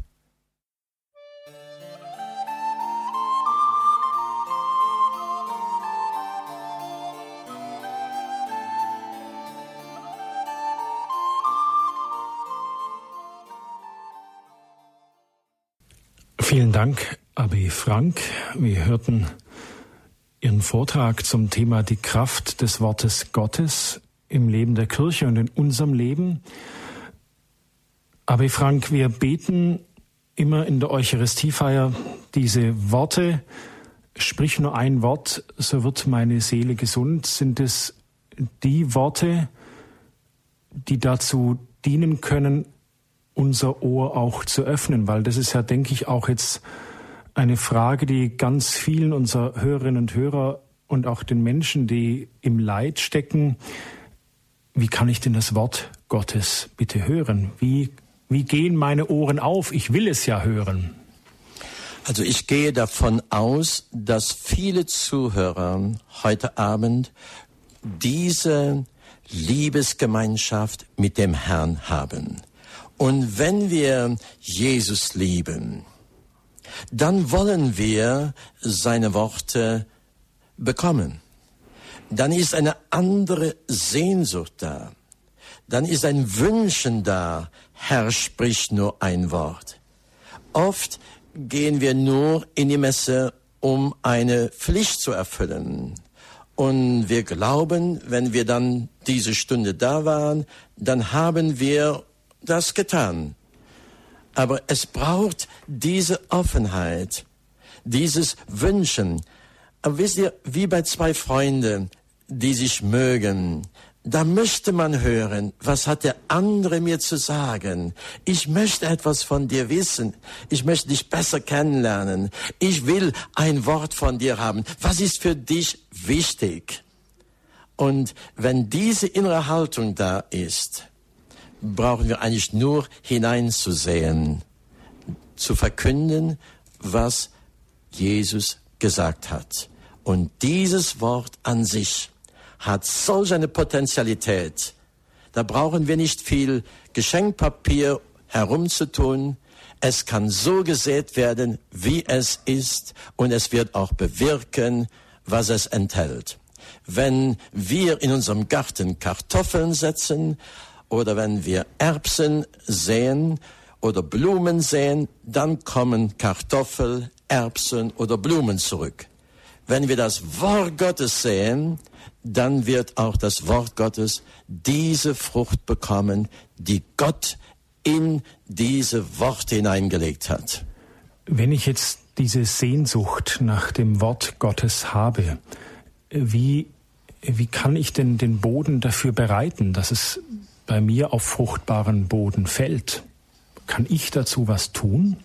Vielen Dank, Abi Frank. Wir hörten Ihren Vortrag zum Thema die Kraft des Wortes Gottes im Leben der Kirche und in unserem Leben. Abi Frank, wir beten immer in der Eucharistiefeier diese Worte. Sprich nur ein Wort, so wird meine Seele gesund. Sind es die Worte, die dazu dienen können, unser Ohr auch zu öffnen, weil das ist ja, denke ich, auch jetzt eine Frage, die ganz vielen unserer Hörerinnen und Hörer und auch den Menschen, die im Leid stecken, wie kann ich denn das Wort Gottes bitte hören? Wie, wie gehen meine Ohren auf? Ich will es ja hören. Also ich gehe davon aus, dass viele Zuhörer heute Abend diese Liebesgemeinschaft mit dem Herrn haben. Und wenn wir Jesus lieben, dann wollen wir seine Worte bekommen. Dann ist eine andere Sehnsucht da. Dann ist ein Wünschen da. Herr, sprich nur ein Wort. Oft gehen wir nur in die Messe, um eine Pflicht zu erfüllen. Und wir glauben, wenn wir dann diese Stunde da waren, dann haben wir das getan. Aber es braucht diese Offenheit, dieses Wünschen. Aber wisst ihr, wie bei zwei Freunden, die sich mögen, da möchte man hören, was hat der andere mir zu sagen. Ich möchte etwas von dir wissen. Ich möchte dich besser kennenlernen. Ich will ein Wort von dir haben. Was ist für dich wichtig? Und wenn diese innere Haltung da ist, brauchen wir eigentlich nur hineinzusehen, zu verkünden, was Jesus gesagt hat. Und dieses Wort an sich hat solch eine Potentialität. Da brauchen wir nicht viel Geschenkpapier herumzutun. Es kann so gesät werden, wie es ist, und es wird auch bewirken, was es enthält. Wenn wir in unserem Garten Kartoffeln setzen, oder wenn wir Erbsen säen oder Blumen säen, dann kommen Kartoffel, Erbsen oder Blumen zurück. Wenn wir das Wort Gottes sehen, dann wird auch das Wort Gottes diese Frucht bekommen, die Gott in diese Worte hineingelegt hat. Wenn ich jetzt diese Sehnsucht nach dem Wort Gottes habe, wie, wie kann ich denn den Boden dafür bereiten, dass es bei mir auf fruchtbaren Boden fällt? Kann ich dazu was tun?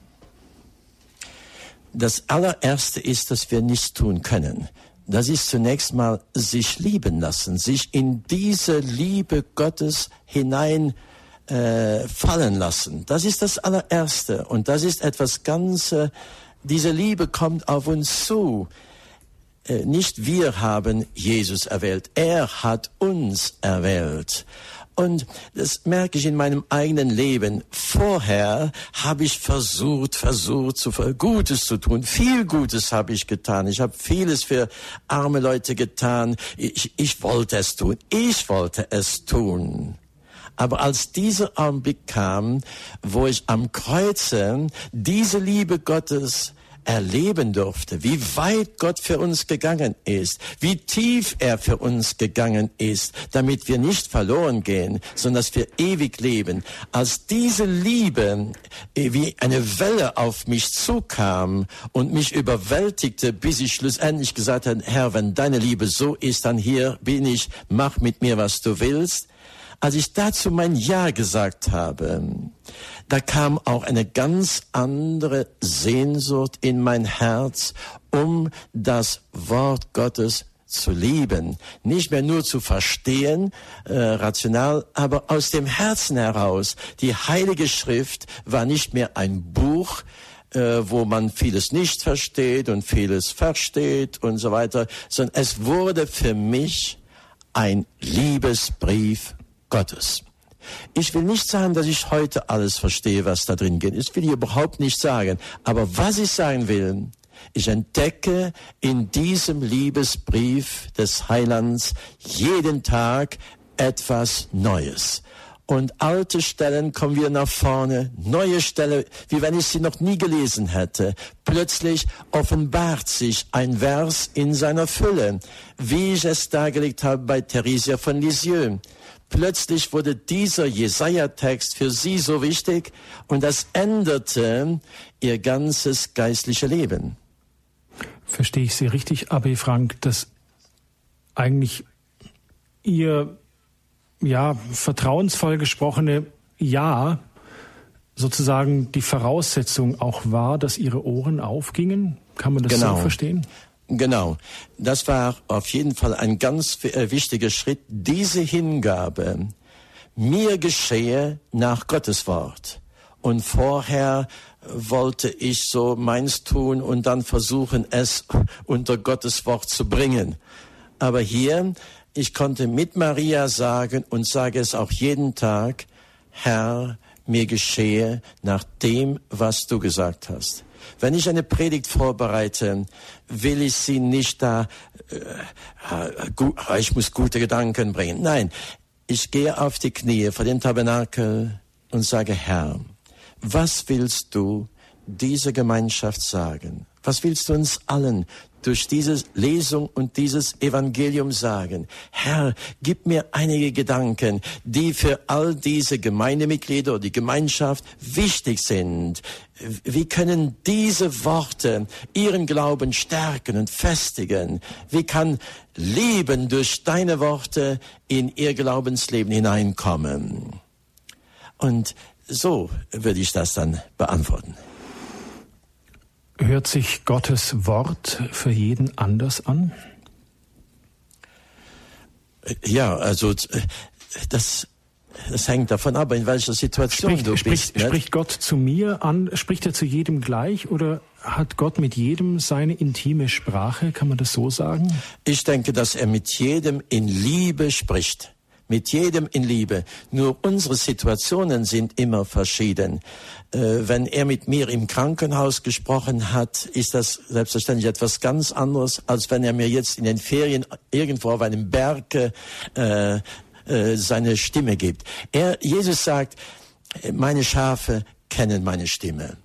Das allererste ist, dass wir nichts tun können. Das ist zunächst mal sich lieben lassen, sich in diese Liebe Gottes hinein äh, fallen lassen. Das ist das allererste und das ist etwas ganz, diese Liebe kommt auf uns zu. Äh, nicht wir haben Jesus erwählt, er hat uns erwählt. Und das merke ich in meinem eigenen Leben. Vorher habe ich versucht, versucht, zu, Gutes zu tun. Viel Gutes habe ich getan. Ich habe vieles für arme Leute getan. Ich, ich wollte es tun. Ich wollte es tun. Aber als dieser Augenblick kam, wo ich am Kreuze diese Liebe Gottes erleben durfte, wie weit Gott für uns gegangen ist, wie tief er für uns gegangen ist, damit wir nicht verloren gehen, sondern dass wir ewig leben. Als diese Liebe äh, wie eine Welle auf mich zukam und mich überwältigte, bis ich schlussendlich gesagt habe, Herr, wenn deine Liebe so ist, dann hier bin ich, mach mit mir, was du willst. Als ich dazu mein Ja gesagt habe, da kam auch eine ganz andere Sehnsucht in mein Herz, um das Wort Gottes zu lieben, nicht mehr nur zu verstehen, äh, rational, aber aus dem Herzen heraus. Die Heilige Schrift war nicht mehr ein Buch, äh, wo man vieles nicht versteht und vieles versteht und so weiter, sondern es wurde für mich ein Liebesbrief Gottes. Ich will nicht sagen, dass ich heute alles verstehe, was da drin geht. Das will ich überhaupt nicht sagen. Aber was ich sagen will, ich entdecke in diesem Liebesbrief des Heilands jeden Tag etwas Neues. Und alte Stellen kommen wieder nach vorne, neue Stellen, wie wenn ich sie noch nie gelesen hätte. Plötzlich offenbart sich ein Vers in seiner Fülle, wie ich es dargelegt habe bei Theresia von Lisieux. Plötzlich wurde dieser Jesaja-Text für sie so wichtig und das änderte ihr ganzes geistliche Leben. Verstehe ich Sie richtig, Abbe Frank, dass eigentlich Ihr ja vertrauensvoll gesprochene Ja sozusagen die Voraussetzung auch war, dass Ihre Ohren aufgingen? Kann man das genau. so verstehen? Genau, das war auf jeden Fall ein ganz äh, wichtiger Schritt, diese Hingabe. Mir geschehe nach Gottes Wort. Und vorher wollte ich so meins tun und dann versuchen, es unter Gottes Wort zu bringen. Aber hier, ich konnte mit Maria sagen und sage es auch jeden Tag, Herr, mir geschehe nach dem, was du gesagt hast. Wenn ich eine Predigt vorbereite, will ich sie nicht da, äh, ich muss gute Gedanken bringen. Nein, ich gehe auf die Knie vor dem Tabernakel und sage, Herr, was willst du dieser Gemeinschaft sagen? Was willst du uns allen durch diese Lesung und dieses Evangelium sagen, Herr, gib mir einige Gedanken, die für all diese Gemeindemitglieder oder die Gemeinschaft wichtig sind. Wie können diese Worte ihren Glauben stärken und festigen? Wie kann Leben durch deine Worte in ihr Glaubensleben hineinkommen? Und so würde ich das dann beantworten. Hört sich Gottes Wort für jeden anders an? Ja, also das, das hängt davon ab, in welcher Situation spricht, du spricht, bist. Spricht Gott zu mir an? Spricht er zu jedem gleich oder hat Gott mit jedem seine intime Sprache? Kann man das so sagen? Ich denke, dass er mit jedem in Liebe spricht mit jedem in Liebe. Nur unsere Situationen sind immer verschieden. Äh, wenn er mit mir im Krankenhaus gesprochen hat, ist das selbstverständlich etwas ganz anderes, als wenn er mir jetzt in den Ferien irgendwo auf einem Berg äh, äh, seine Stimme gibt. Er, Jesus sagt, meine Schafe kennen meine Stimme.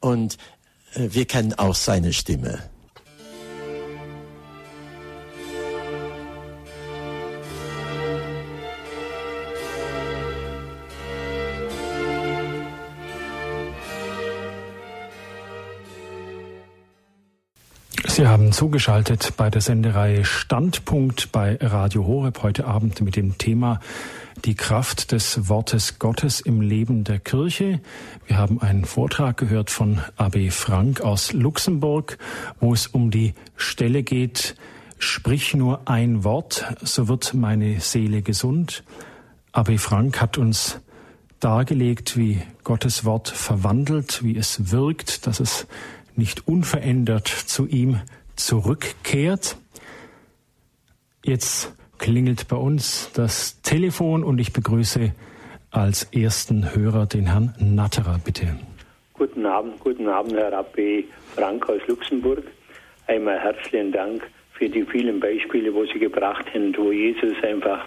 Und äh, wir kennen auch seine Stimme. Sie haben zugeschaltet bei der Sendereihe Standpunkt bei Radio Horeb heute Abend mit dem Thema die Kraft des Wortes Gottes im Leben der Kirche. Wir haben einen Vortrag gehört von AB Frank aus Luxemburg, wo es um die Stelle geht, sprich nur ein Wort, so wird meine Seele gesund. AB Frank hat uns dargelegt, wie Gottes Wort verwandelt, wie es wirkt, dass es nicht unverändert zu ihm zurückkehrt. Jetzt klingelt bei uns das Telefon und ich begrüße als ersten Hörer den Herrn Natterer, bitte. Guten Abend, guten Abend, Herr Rabbi Frank aus Luxemburg. Einmal herzlichen Dank für die vielen Beispiele, wo Sie gebracht haben, wo Jesus einfach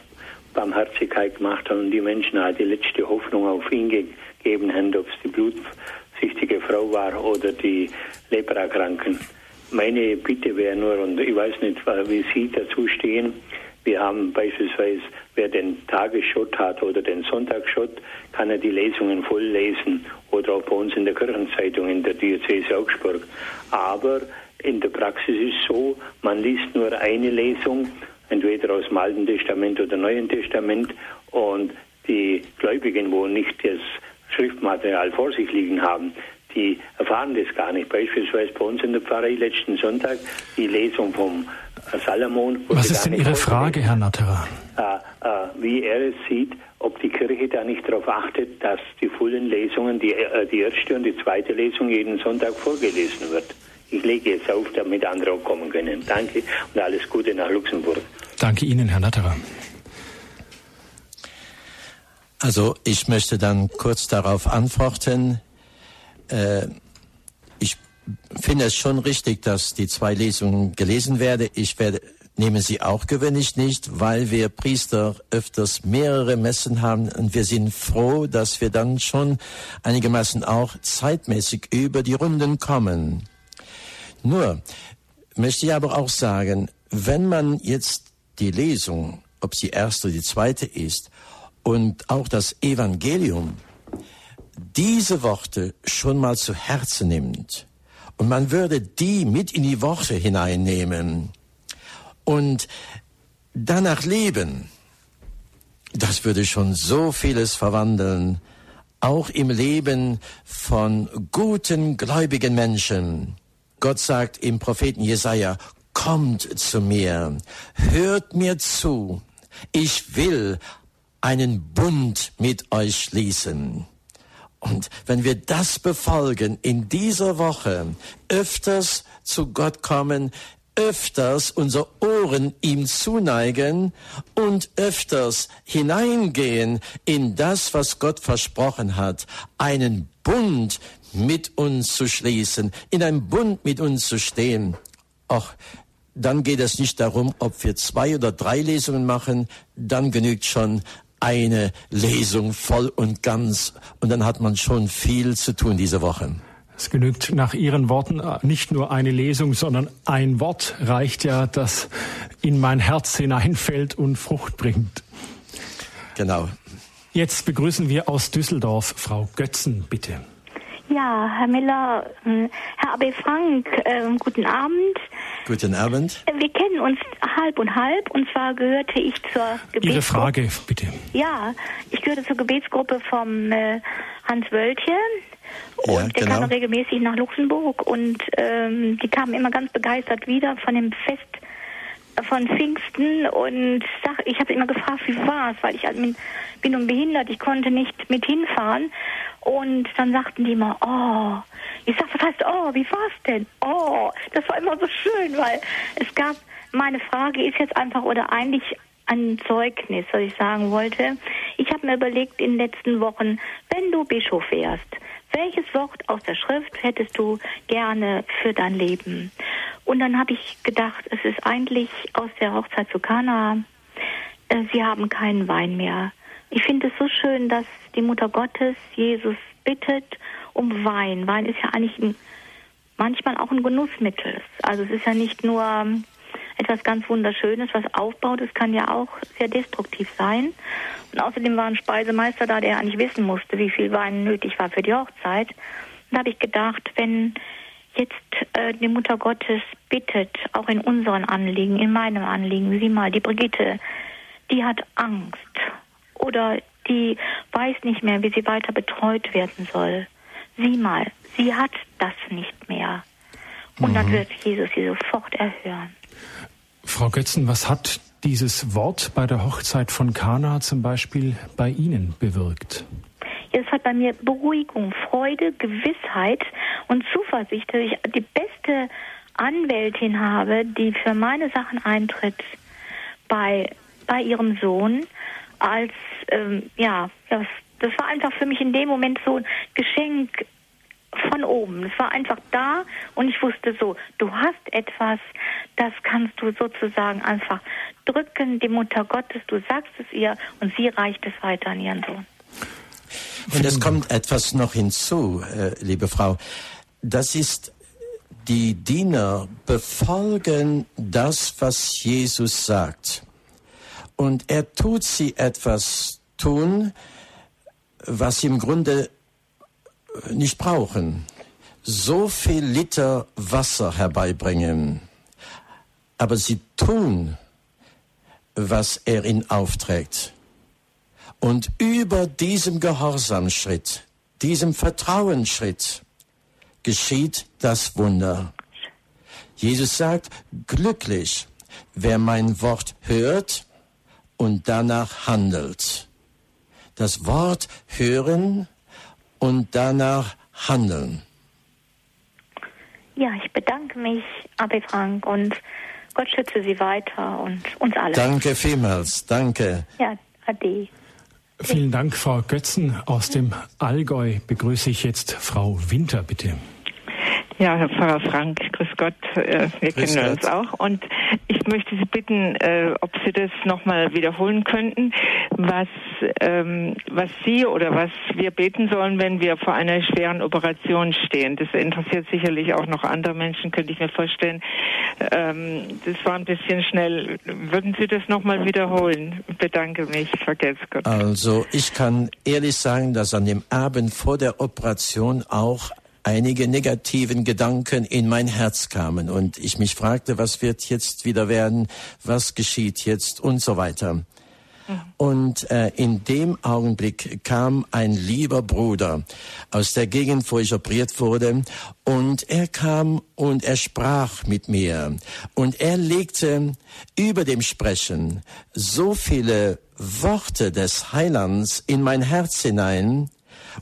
Barmherzigkeit gemacht hat und die Menschen halt die letzte Hoffnung auf ihn gegeben haben, ob es die blutsüchtige Frau war oder die Leprakranken. Meine Bitte wäre nur, und ich weiß nicht, wie Sie dazu stehen, wir haben beispielsweise, wer den Tagesschott hat oder den Sonntagsschott, kann er die Lesungen voll lesen oder auch bei uns in der Kirchenzeitung in der Diözese Augsburg. Aber in der Praxis ist es so, man liest nur eine Lesung, entweder aus dem Alten Testament oder Neuen Testament und die Gläubigen, wo nicht das Schriftmaterial vor sich liegen haben, die erfahren das gar nicht. Beispielsweise bei uns in der Pfarrei letzten Sonntag die Lesung vom Salomon. Was ist denn Ihre Frage, Herr Natterer? Äh, äh, wie er es sieht, ob die Kirche da nicht darauf achtet, dass die vollen Lesungen, die, äh, die erste und die zweite Lesung jeden Sonntag vorgelesen wird. Ich lege jetzt auf, damit andere auch kommen können. Danke und alles Gute nach Luxemburg. Danke Ihnen, Herr Natterer. Also ich möchte dann kurz darauf antworten. Äh, ich finde es schon richtig, dass die zwei Lesungen gelesen werden. Ich werde nehmen sie auch gewöhnlich nicht, weil wir Priester öfters mehrere Messen haben und wir sind froh, dass wir dann schon einigermaßen auch zeitmäßig über die Runden kommen. Nur möchte ich aber auch sagen, wenn man jetzt die Lesung, ob sie erste oder die zweite ist, und auch das Evangelium diese Worte schon mal zu Herzen nimmt und man würde die mit in die Worte hineinnehmen und danach leben, das würde schon so vieles verwandeln, auch im Leben von guten, gläubigen Menschen. Gott sagt im Propheten Jesaja, kommt zu mir, hört mir zu, ich will einen Bund mit euch schließen. Und wenn wir das befolgen, in dieser Woche öfters zu Gott kommen, öfters unsere Ohren ihm zuneigen und öfters hineingehen in das, was Gott versprochen hat, einen Bund mit uns zu schließen, in einem Bund mit uns zu stehen. Ach, dann geht es nicht darum, ob wir zwei oder drei Lesungen machen, dann genügt schon eine Lesung voll und ganz und dann hat man schon viel zu tun diese Woche. Es genügt nach Ihren Worten äh, nicht nur eine Lesung, sondern ein Wort reicht ja, das in mein Herz hineinfällt und Frucht bringt. Genau. Jetzt begrüßen wir aus Düsseldorf Frau Götzen, bitte. Ja, Herr Miller, äh, Herr AB Frank, äh, guten Abend. Guten Abend. Wir kennen uns halb und halb und zwar gehörte ich zur Gebetsgruppe. Ihre Frage, bitte. Ja, ich gehörte zur Gebetsgruppe vom äh, Hans Wöltje und ja, der genau. kam regelmäßig nach Luxemburg und ähm, die kamen immer ganz begeistert wieder von dem Fest von Pfingsten und sag, ich habe immer gefragt, wie war es, weil ich bin, bin nun behindert, ich konnte nicht mit hinfahren und dann sagten die immer, oh, ich sag, was heißt, oh, wie war's denn? Oh, das war immer so schön, weil es gab, meine Frage ist jetzt einfach oder eigentlich ein Zeugnis, was ich sagen wollte. Ich habe mir überlegt in den letzten Wochen, wenn du Bischof wärst, welches Wort aus der Schrift hättest du gerne für dein Leben? Und dann habe ich gedacht, es ist eigentlich aus der Hochzeit zu Kana, äh, sie haben keinen Wein mehr. Ich finde es so schön, dass die Mutter Gottes Jesus bittet um Wein. Wein ist ja eigentlich ein, manchmal auch ein Genussmittel. Also es ist ja nicht nur ähm, etwas ganz Wunderschönes, was aufbaut, es kann ja auch sehr destruktiv sein. Und außerdem war ein Speisemeister da, der eigentlich wissen musste, wie viel Wein nötig war für die Hochzeit. Und da habe ich gedacht, wenn jetzt äh, die Mutter Gottes bittet, auch in unseren Anliegen, in meinem Anliegen, sieh mal, die Brigitte, die hat Angst oder die weiß nicht mehr, wie sie weiter betreut werden soll. Sieh mal, sie hat das nicht mehr. Und mhm. dann wird Jesus sie sofort erhören. Frau Götzen, was hat dieses Wort bei der Hochzeit von Kana zum Beispiel bei Ihnen bewirkt? Es hat bei mir Beruhigung, Freude, Gewissheit und Zuversicht, dass ich die beste Anwältin habe, die für meine Sachen eintritt bei, bei ihrem Sohn, als, ähm, ja, das, das war einfach für mich in dem Moment so ein Geschenk von oben. Es war einfach da und ich wusste so, du hast etwas, das kannst du sozusagen einfach drücken, die Mutter Gottes, du sagst es ihr und sie reicht es weiter an ihren Sohn. Und es kommt etwas noch hinzu, äh, liebe Frau. Das ist, die Diener befolgen das, was Jesus sagt. Und er tut sie etwas tun, was im Grunde nicht brauchen. So viel Liter Wasser herbeibringen. Aber sie tun, was er ihnen aufträgt. Und über diesem Gehorsamschritt, diesem Vertrauensschritt, geschieht das Wunder. Jesus sagt, glücklich, wer mein Wort hört und danach handelt. Das Wort hören und danach handeln. Ja, ich bedanke mich, Abi Frank, und Gott schütze Sie weiter und uns alle. Danke vielmals, danke. Ja, ade. Vielen Dank, Frau Götzen. Aus dem Allgäu begrüße ich jetzt Frau Winter, bitte. Ja, Herr Pfarrer Frank, grüß Gott, äh, wir grüß kennen Gott. uns auch. Und ich möchte Sie bitten, äh, ob Sie das nochmal wiederholen könnten, was, ähm, was Sie oder was wir beten sollen, wenn wir vor einer schweren Operation stehen. Das interessiert sicherlich auch noch andere Menschen, könnte ich mir vorstellen. Ähm, das war ein bisschen schnell. Würden Sie das nochmal wiederholen? Ich bedanke mich, vergesst Gott. Also ich kann ehrlich sagen, dass an dem Abend vor der Operation auch einige negativen Gedanken in mein Herz kamen und ich mich fragte, was wird jetzt wieder werden, was geschieht jetzt und so weiter. Und äh, in dem Augenblick kam ein lieber Bruder aus der Gegend, wo ich operiert wurde, und er kam und er sprach mit mir. Und er legte über dem Sprechen so viele Worte des Heilands in mein Herz hinein,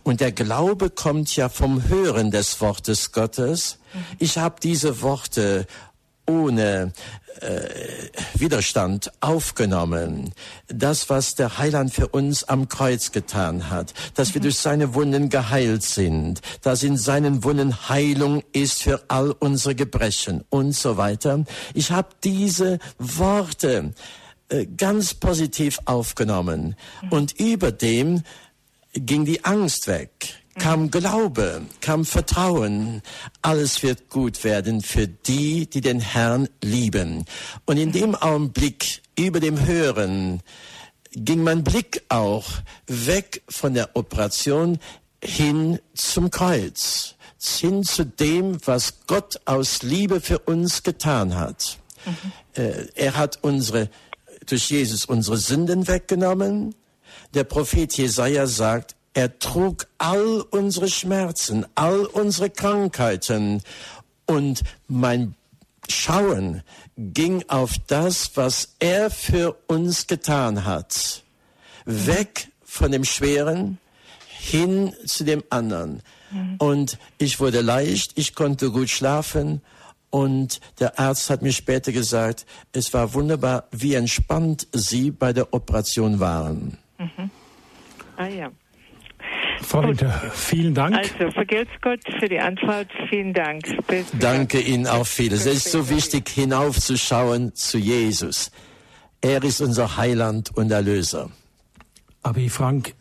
und der Glaube kommt ja vom Hören des Wortes Gottes. Ich habe diese Worte ohne äh, Widerstand aufgenommen. Das, was der Heiland für uns am Kreuz getan hat, dass wir durch seine Wunden geheilt sind, dass in seinen Wunden Heilung ist für all unsere Gebrechen und so weiter. Ich habe diese Worte äh, ganz positiv aufgenommen und über dem ging die Angst weg, kam Glaube, kam Vertrauen. Alles wird gut werden für die, die den Herrn lieben. Und in dem Augenblick über dem Hören ging mein Blick auch weg von der Operation hin zum Kreuz, hin zu dem, was Gott aus Liebe für uns getan hat. Mhm. Äh, er hat unsere, durch Jesus unsere Sünden weggenommen. Der Prophet Jesaja sagt, er trug all unsere Schmerzen, all unsere Krankheiten und mein Schauen ging auf das, was er für uns getan hat. Weg von dem Schweren hin zu dem anderen. Und ich wurde leicht, ich konnte gut schlafen und der Arzt hat mir später gesagt, es war wunderbar, wie entspannt Sie bei der Operation waren. Mhm. Ah ja. Frau Winter, vielen Dank. Also, vergelt's Gott für die Antwort. Vielen Dank. Bis Danke Ihnen auch vieles. Es ist so wichtig, hinaufzuschauen zu Jesus. Er ist unser Heiland und Erlöser. Aber Frank,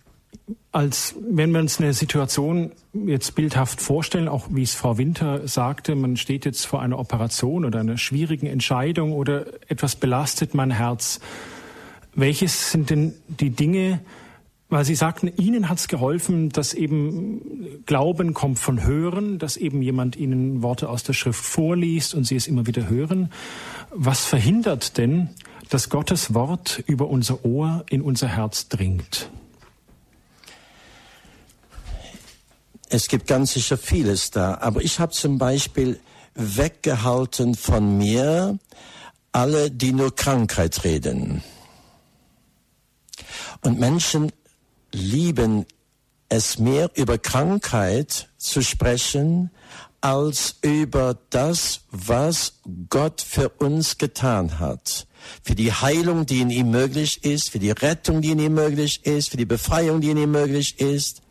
als wenn wir uns eine Situation jetzt bildhaft vorstellen, auch wie es Frau Winter sagte, man steht jetzt vor einer Operation oder einer schwierigen Entscheidung oder etwas belastet mein Herz. Welches sind denn die Dinge, Weil Sie sagten, Ihnen hat es geholfen, dass eben Glauben kommt von Hören, dass eben jemand Ihnen Worte aus der Schrift vorliest und Sie es immer wieder hören. Was verhindert denn, dass Gottes Wort über unser Ohr in unser Herz dringt? Es gibt ganz sicher vieles da, aber ich habe zum Beispiel weggehalten von mir alle, die nur Krankheit reden. Und Menschen lieben es mehr über Krankheit zu sprechen, als über das, was Gott für uns getan hat. Für die Heilung, die in ihm möglich ist, für die Rettung, die in ihm möglich ist, für die Befreiung, die in ihm möglich ist.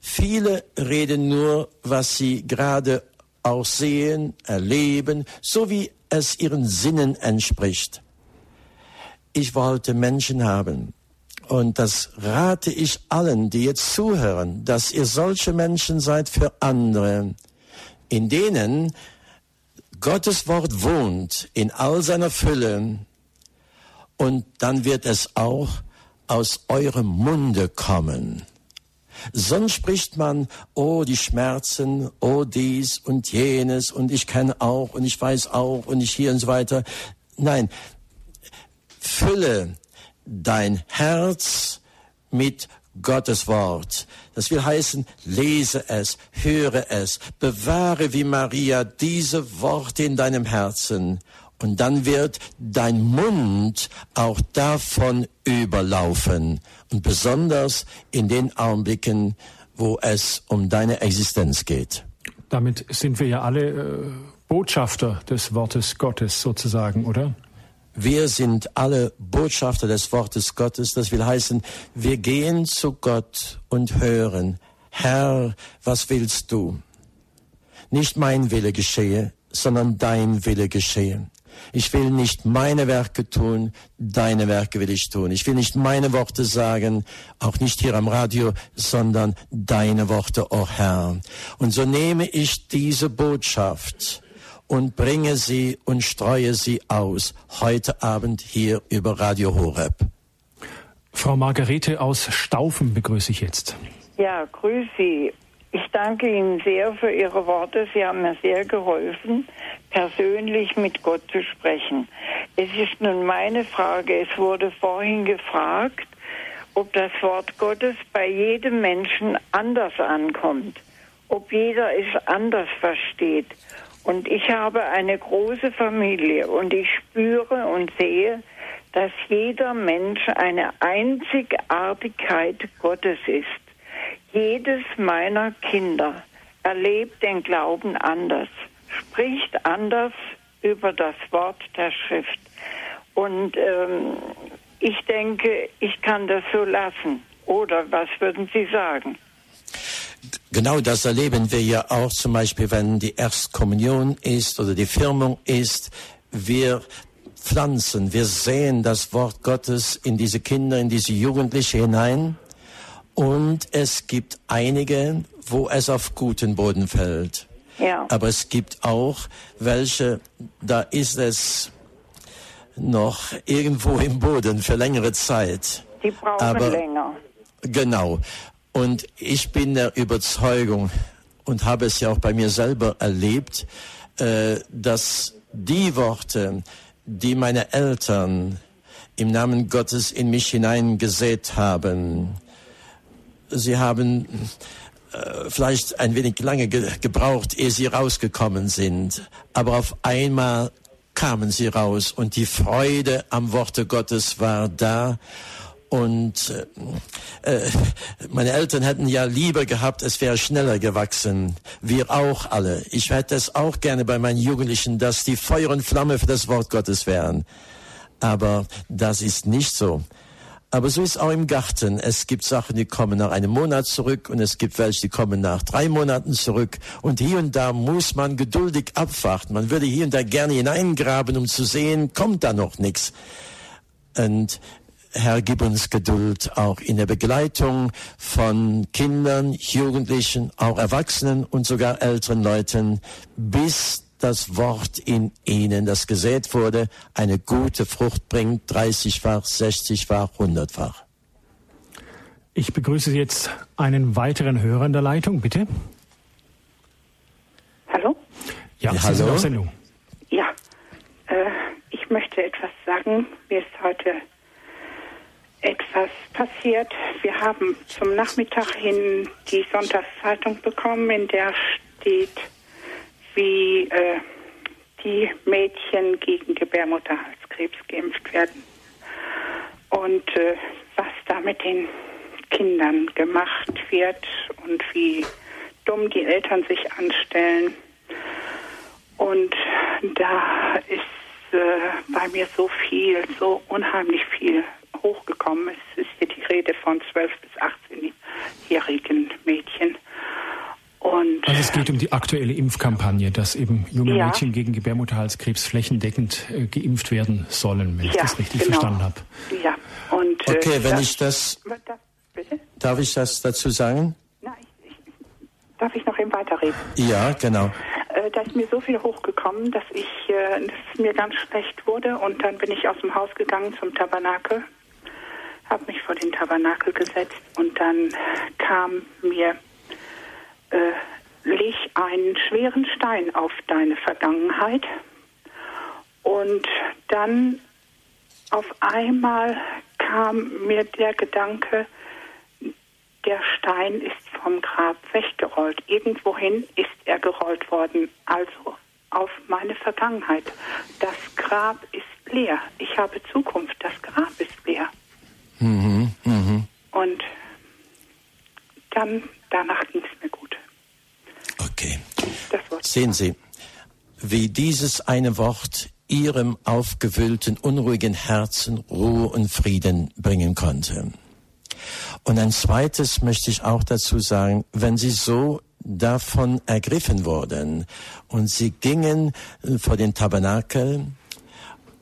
Viele reden nur, was sie gerade auch sehen, erleben, so wie es ihren Sinnen entspricht. Ich wollte Menschen haben, und das rate ich allen, die jetzt zuhören, dass ihr solche Menschen seid für andere, in denen Gottes Wort wohnt in all seiner Fülle. Und dann wird es auch aus eurem Munde kommen. Sonst spricht man, oh, die Schmerzen, oh, dies und jenes und ich kenne auch und ich weiß auch und ich hier und so weiter. Nein, Fülle dein Herz mit Gottes Wort. Das will heißen, lese es, höre es, bewahre wie Maria diese Worte in deinem Herzen. Und dann wird dein Mund auch davon überlaufen. Und besonders in den Augenblicken, wo es um deine Existenz geht. Damit sind wir ja alle äh, Botschafter des Wortes Gottes sozusagen, oder? Wir sind alle Botschafter des Wortes Gottes. Das will heißen, wir gehen zu Gott und hören, Herr, was willst du? Nicht mein Wille geschehe, sondern dein Wille geschehe. Ich will nicht meine Werke tun, deine Werke will ich tun. Ich will nicht meine Worte sagen, auch nicht hier am Radio, sondern deine Worte, o oh Herr. Und so nehme ich diese Botschaft und bringe sie und streue sie aus heute Abend hier über Radio Horeb. Frau Margarete aus Staufen begrüße ich jetzt. Ja, grüße Sie. Ich danke Ihnen sehr für Ihre Worte. Sie haben mir sehr geholfen, persönlich mit Gott zu sprechen. Es ist nun meine Frage, es wurde vorhin gefragt, ob das Wort Gottes bei jedem Menschen anders ankommt, ob jeder es anders versteht und ich habe eine große Familie und ich spüre und sehe, dass jeder Mensch eine Einzigartigkeit Gottes ist. Jedes meiner Kinder erlebt den Glauben anders, spricht anders über das Wort der Schrift. Und ähm, ich denke, ich kann das so lassen. Oder was würden Sie sagen? Genau das erleben wir ja auch zum Beispiel, wenn die Erstkommunion ist oder die Firmung ist. Wir pflanzen, wir sehen das Wort Gottes in diese Kinder, in diese Jugendliche hinein. Und es gibt einige, wo es auf guten Boden fällt. Ja. Aber es gibt auch welche, da ist es noch irgendwo im Boden für längere Zeit. Die brauchen Aber, länger. Genau. Und ich bin der Überzeugung und habe es ja auch bei mir selber erlebt, äh, dass die Worte, die meine Eltern im Namen Gottes in mich hineingesät haben, sie haben äh, vielleicht ein wenig lange ge gebraucht, ehe sie rausgekommen sind, aber auf einmal kamen sie raus und die Freude am Worte Gottes war da und äh, äh, meine Eltern hätten ja lieber gehabt, es wäre schneller gewachsen. Wir auch alle. Ich hätte es auch gerne bei meinen Jugendlichen, dass die Feuer und Flamme für das Wort Gottes wären. Aber das ist nicht so. Aber so ist auch im Garten. Es gibt Sachen, die kommen nach einem Monat zurück und es gibt welche, die kommen nach drei Monaten zurück. Und hier und da muss man geduldig abwarten. Man würde hier und da gerne hineingraben, um zu sehen, kommt da noch nichts. Und Herr, gib uns Geduld auch in der Begleitung von Kindern, Jugendlichen, auch Erwachsenen und sogar älteren Leuten, bis das Wort in ihnen, das gesät wurde, eine gute Frucht bringt, 30-fach, 60-fach, 100-fach. Ich begrüße jetzt einen weiteren Hörer in der Leitung, bitte. Hallo? Ja, ja Sie hallo. sind auf Sendung. Ja, äh, ich möchte etwas sagen. Mir ist heute etwas passiert. Wir haben zum Nachmittag hin die Sonntagszeitung bekommen, in der steht, wie äh, die Mädchen gegen Gebärmutterhalskrebs geimpft werden. Und äh, was da mit den Kindern gemacht wird und wie dumm die Eltern sich anstellen. Und da ist äh, bei mir so viel, so unheimlich viel hochgekommen. Es ist hier die Rede von 12- bis 18-jährigen Mädchen. Und also es geht um die aktuelle Impfkampagne, dass eben junge ja. Mädchen gegen Gebärmutterhalskrebs flächendeckend äh, geimpft werden sollen, wenn ja, ich das richtig genau. verstanden habe. Ja. Und, äh, okay, wenn das, ich das, das darf ich das dazu sagen? Nein, ich, ich, darf ich noch eben weiterreden? Ja, genau. Äh, da ist mir so viel hochgekommen, dass ich, äh, dass mir ganz schlecht wurde und dann bin ich aus dem Haus gegangen zum Tabernakel habe mich vor den Tabernakel gesetzt und dann kam mir, äh, leg einen schweren Stein auf deine Vergangenheit. Und dann auf einmal kam mir der Gedanke, der Stein ist vom Grab weggerollt. Irgendwohin ist er gerollt worden. Also auf meine Vergangenheit. Das Grab ist leer. Ich habe Zukunft. Das Grab ist leer. Mhm, mh. Und dann, danach ging es mir gut. Okay. Sehen Sie, wie dieses eine Wort Ihrem aufgewühlten, unruhigen Herzen Ruhe und Frieden bringen konnte. Und ein zweites möchte ich auch dazu sagen, wenn Sie so davon ergriffen wurden und Sie gingen vor den Tabernakel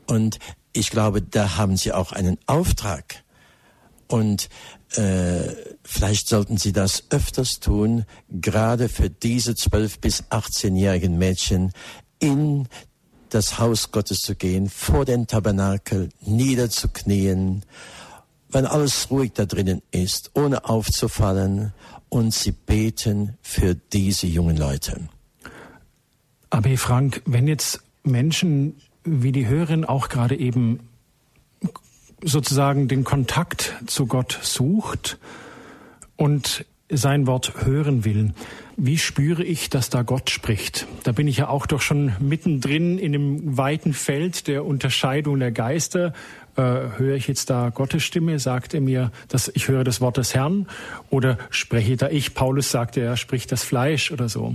und ich glaube, da haben Sie auch einen Auftrag und äh, vielleicht sollten Sie das öfters tun, gerade für diese 12 bis 18-jährigen Mädchen in das Haus Gottes zu gehen, vor den Tabernakel niederzuknien, wenn alles ruhig da drinnen ist, ohne aufzufallen, und sie beten für diese jungen Leute. Aber Frank, wenn jetzt Menschen wie die Hörerin auch gerade eben sozusagen den Kontakt zu Gott sucht und sein Wort hören will. Wie spüre ich, dass da Gott spricht? Da bin ich ja auch doch schon mittendrin in dem weiten Feld der Unterscheidung der Geister. Äh, höre ich jetzt da Gottes Stimme? Sagt er mir, dass ich höre das Wort des Herrn? Oder spreche da ich? Paulus sagte, er spricht das Fleisch oder so.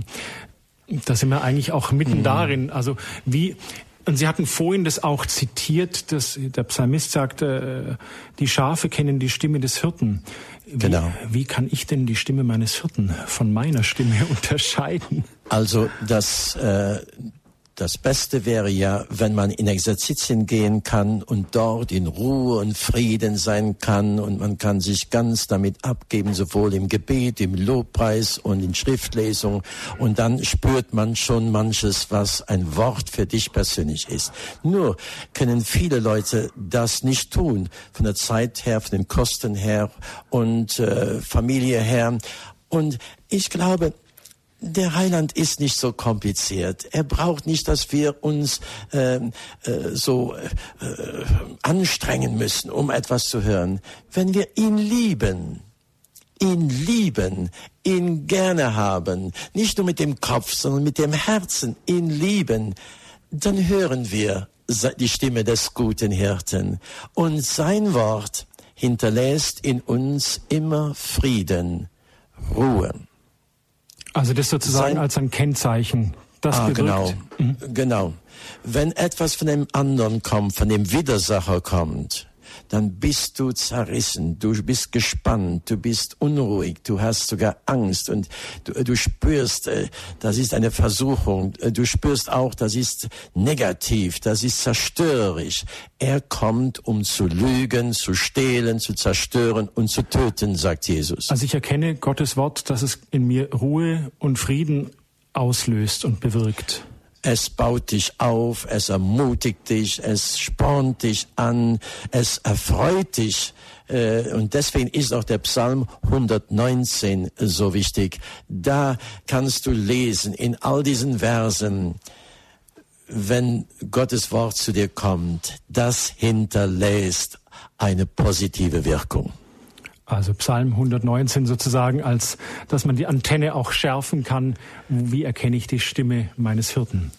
Da sind wir eigentlich auch mitten mhm. darin. Also wie, und Sie hatten vorhin das auch zitiert, dass der Psalmist sagte, äh, die Schafe kennen die Stimme des Hirten. Wie, genau. Wie kann ich denn die Stimme meines Hirten von meiner Stimme unterscheiden? Also das, äh, das Beste wäre ja, wenn man in Exerzitien gehen kann und dort in Ruhe und Frieden sein kann und man kann sich ganz damit abgeben, sowohl im Gebet, im Lobpreis und in Schriftlesung und dann spürt man schon manches, was ein Wort für dich persönlich ist. Nur können viele Leute das nicht tun, von der Zeit her, von den Kosten her und äh, Familie her. Und ich glaube, der Heiland ist nicht so kompliziert. Er braucht nicht, dass wir uns ähm, äh, so äh, anstrengen müssen, um etwas zu hören. Wenn wir ihn lieben, ihn lieben, ihn gerne haben, nicht nur mit dem Kopf, sondern mit dem Herzen ihn lieben, dann hören wir die Stimme des guten Hirten. Und sein Wort hinterlässt in uns immer Frieden, Ruhe. Also das sozusagen als ein Kennzeichen. Das ah, genau, mhm. genau. Wenn etwas von dem anderen kommt, von dem Widersacher kommt, dann bist du zerrissen, du bist gespannt, du bist unruhig, du hast sogar Angst und du, du spürst, äh, das ist eine Versuchung, äh, du spürst auch, das ist negativ, das ist zerstörerisch. Er kommt, um zu lügen, zu stehlen, zu zerstören und zu töten, sagt Jesus. Also ich erkenne Gottes Wort, dass es in mir Ruhe und Frieden auslöst und bewirkt. Es baut dich auf, es ermutigt dich, es spornt dich an, es erfreut dich. Äh, und deswegen ist auch der Psalm 119 so wichtig. Da kannst du lesen in all diesen Versen, wenn Gottes Wort zu dir kommt, das hinterlässt eine positive Wirkung. Also Psalm 119 sozusagen, als dass man die Antenne auch schärfen kann. Wie erkenne ich die Stimme meines Hirten?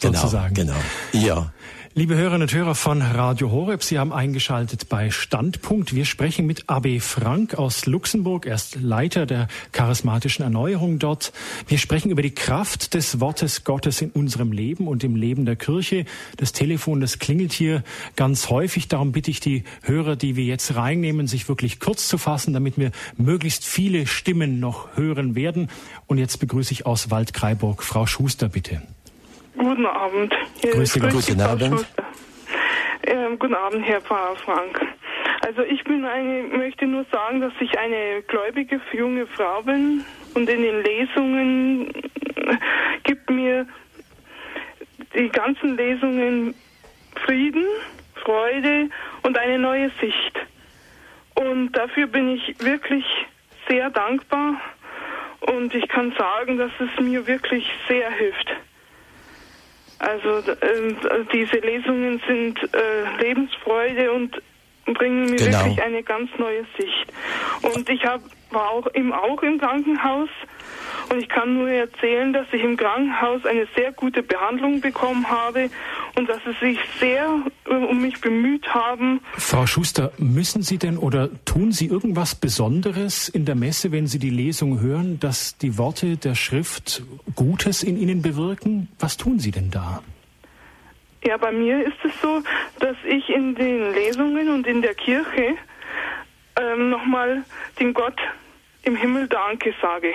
Genau, sozusagen. Genau, genau. Ja. Liebe Hörerinnen und Hörer von Radio Horeb, Sie haben eingeschaltet bei Standpunkt. Wir sprechen mit AB Frank aus Luxemburg. Er ist Leiter der charismatischen Erneuerung dort. Wir sprechen über die Kraft des Wortes Gottes in unserem Leben und im Leben der Kirche. Das Telefon, das klingelt hier ganz häufig. Darum bitte ich die Hörer, die wir jetzt reinnehmen, sich wirklich kurz zu fassen, damit wir möglichst viele Stimmen noch hören werden. Und jetzt begrüße ich aus Waldkraiburg Frau Schuster, bitte. Guten Abend. Hier Grüß Gott. Guten Abend. Ähm, guten Abend, Herr Pfarrer Frank. Also ich bin eine, möchte nur sagen, dass ich eine gläubige junge Frau bin und in den Lesungen gibt mir die ganzen Lesungen Frieden, Freude und eine neue Sicht. Und dafür bin ich wirklich sehr dankbar und ich kann sagen, dass es mir wirklich sehr hilft. Also äh, diese Lesungen sind äh, Lebensfreude und bringen mir genau. wirklich eine ganz neue Sicht. Und ich hab, war auch im, auch im Krankenhaus und ich kann nur erzählen, dass ich im Krankenhaus eine sehr gute Behandlung bekommen habe und dass sie sich sehr äh, um mich bemüht haben. Frau Schuster, müssen Sie denn oder tun Sie irgendwas Besonderes in der Messe, wenn Sie die Lesung hören, dass die Worte der Schrift Gutes in Ihnen bewirken? Was tun Sie denn da? Ja, bei mir ist es so, dass ich in den Lesungen und in der Kirche ähm, nochmal dem Gott im Himmel Danke sage.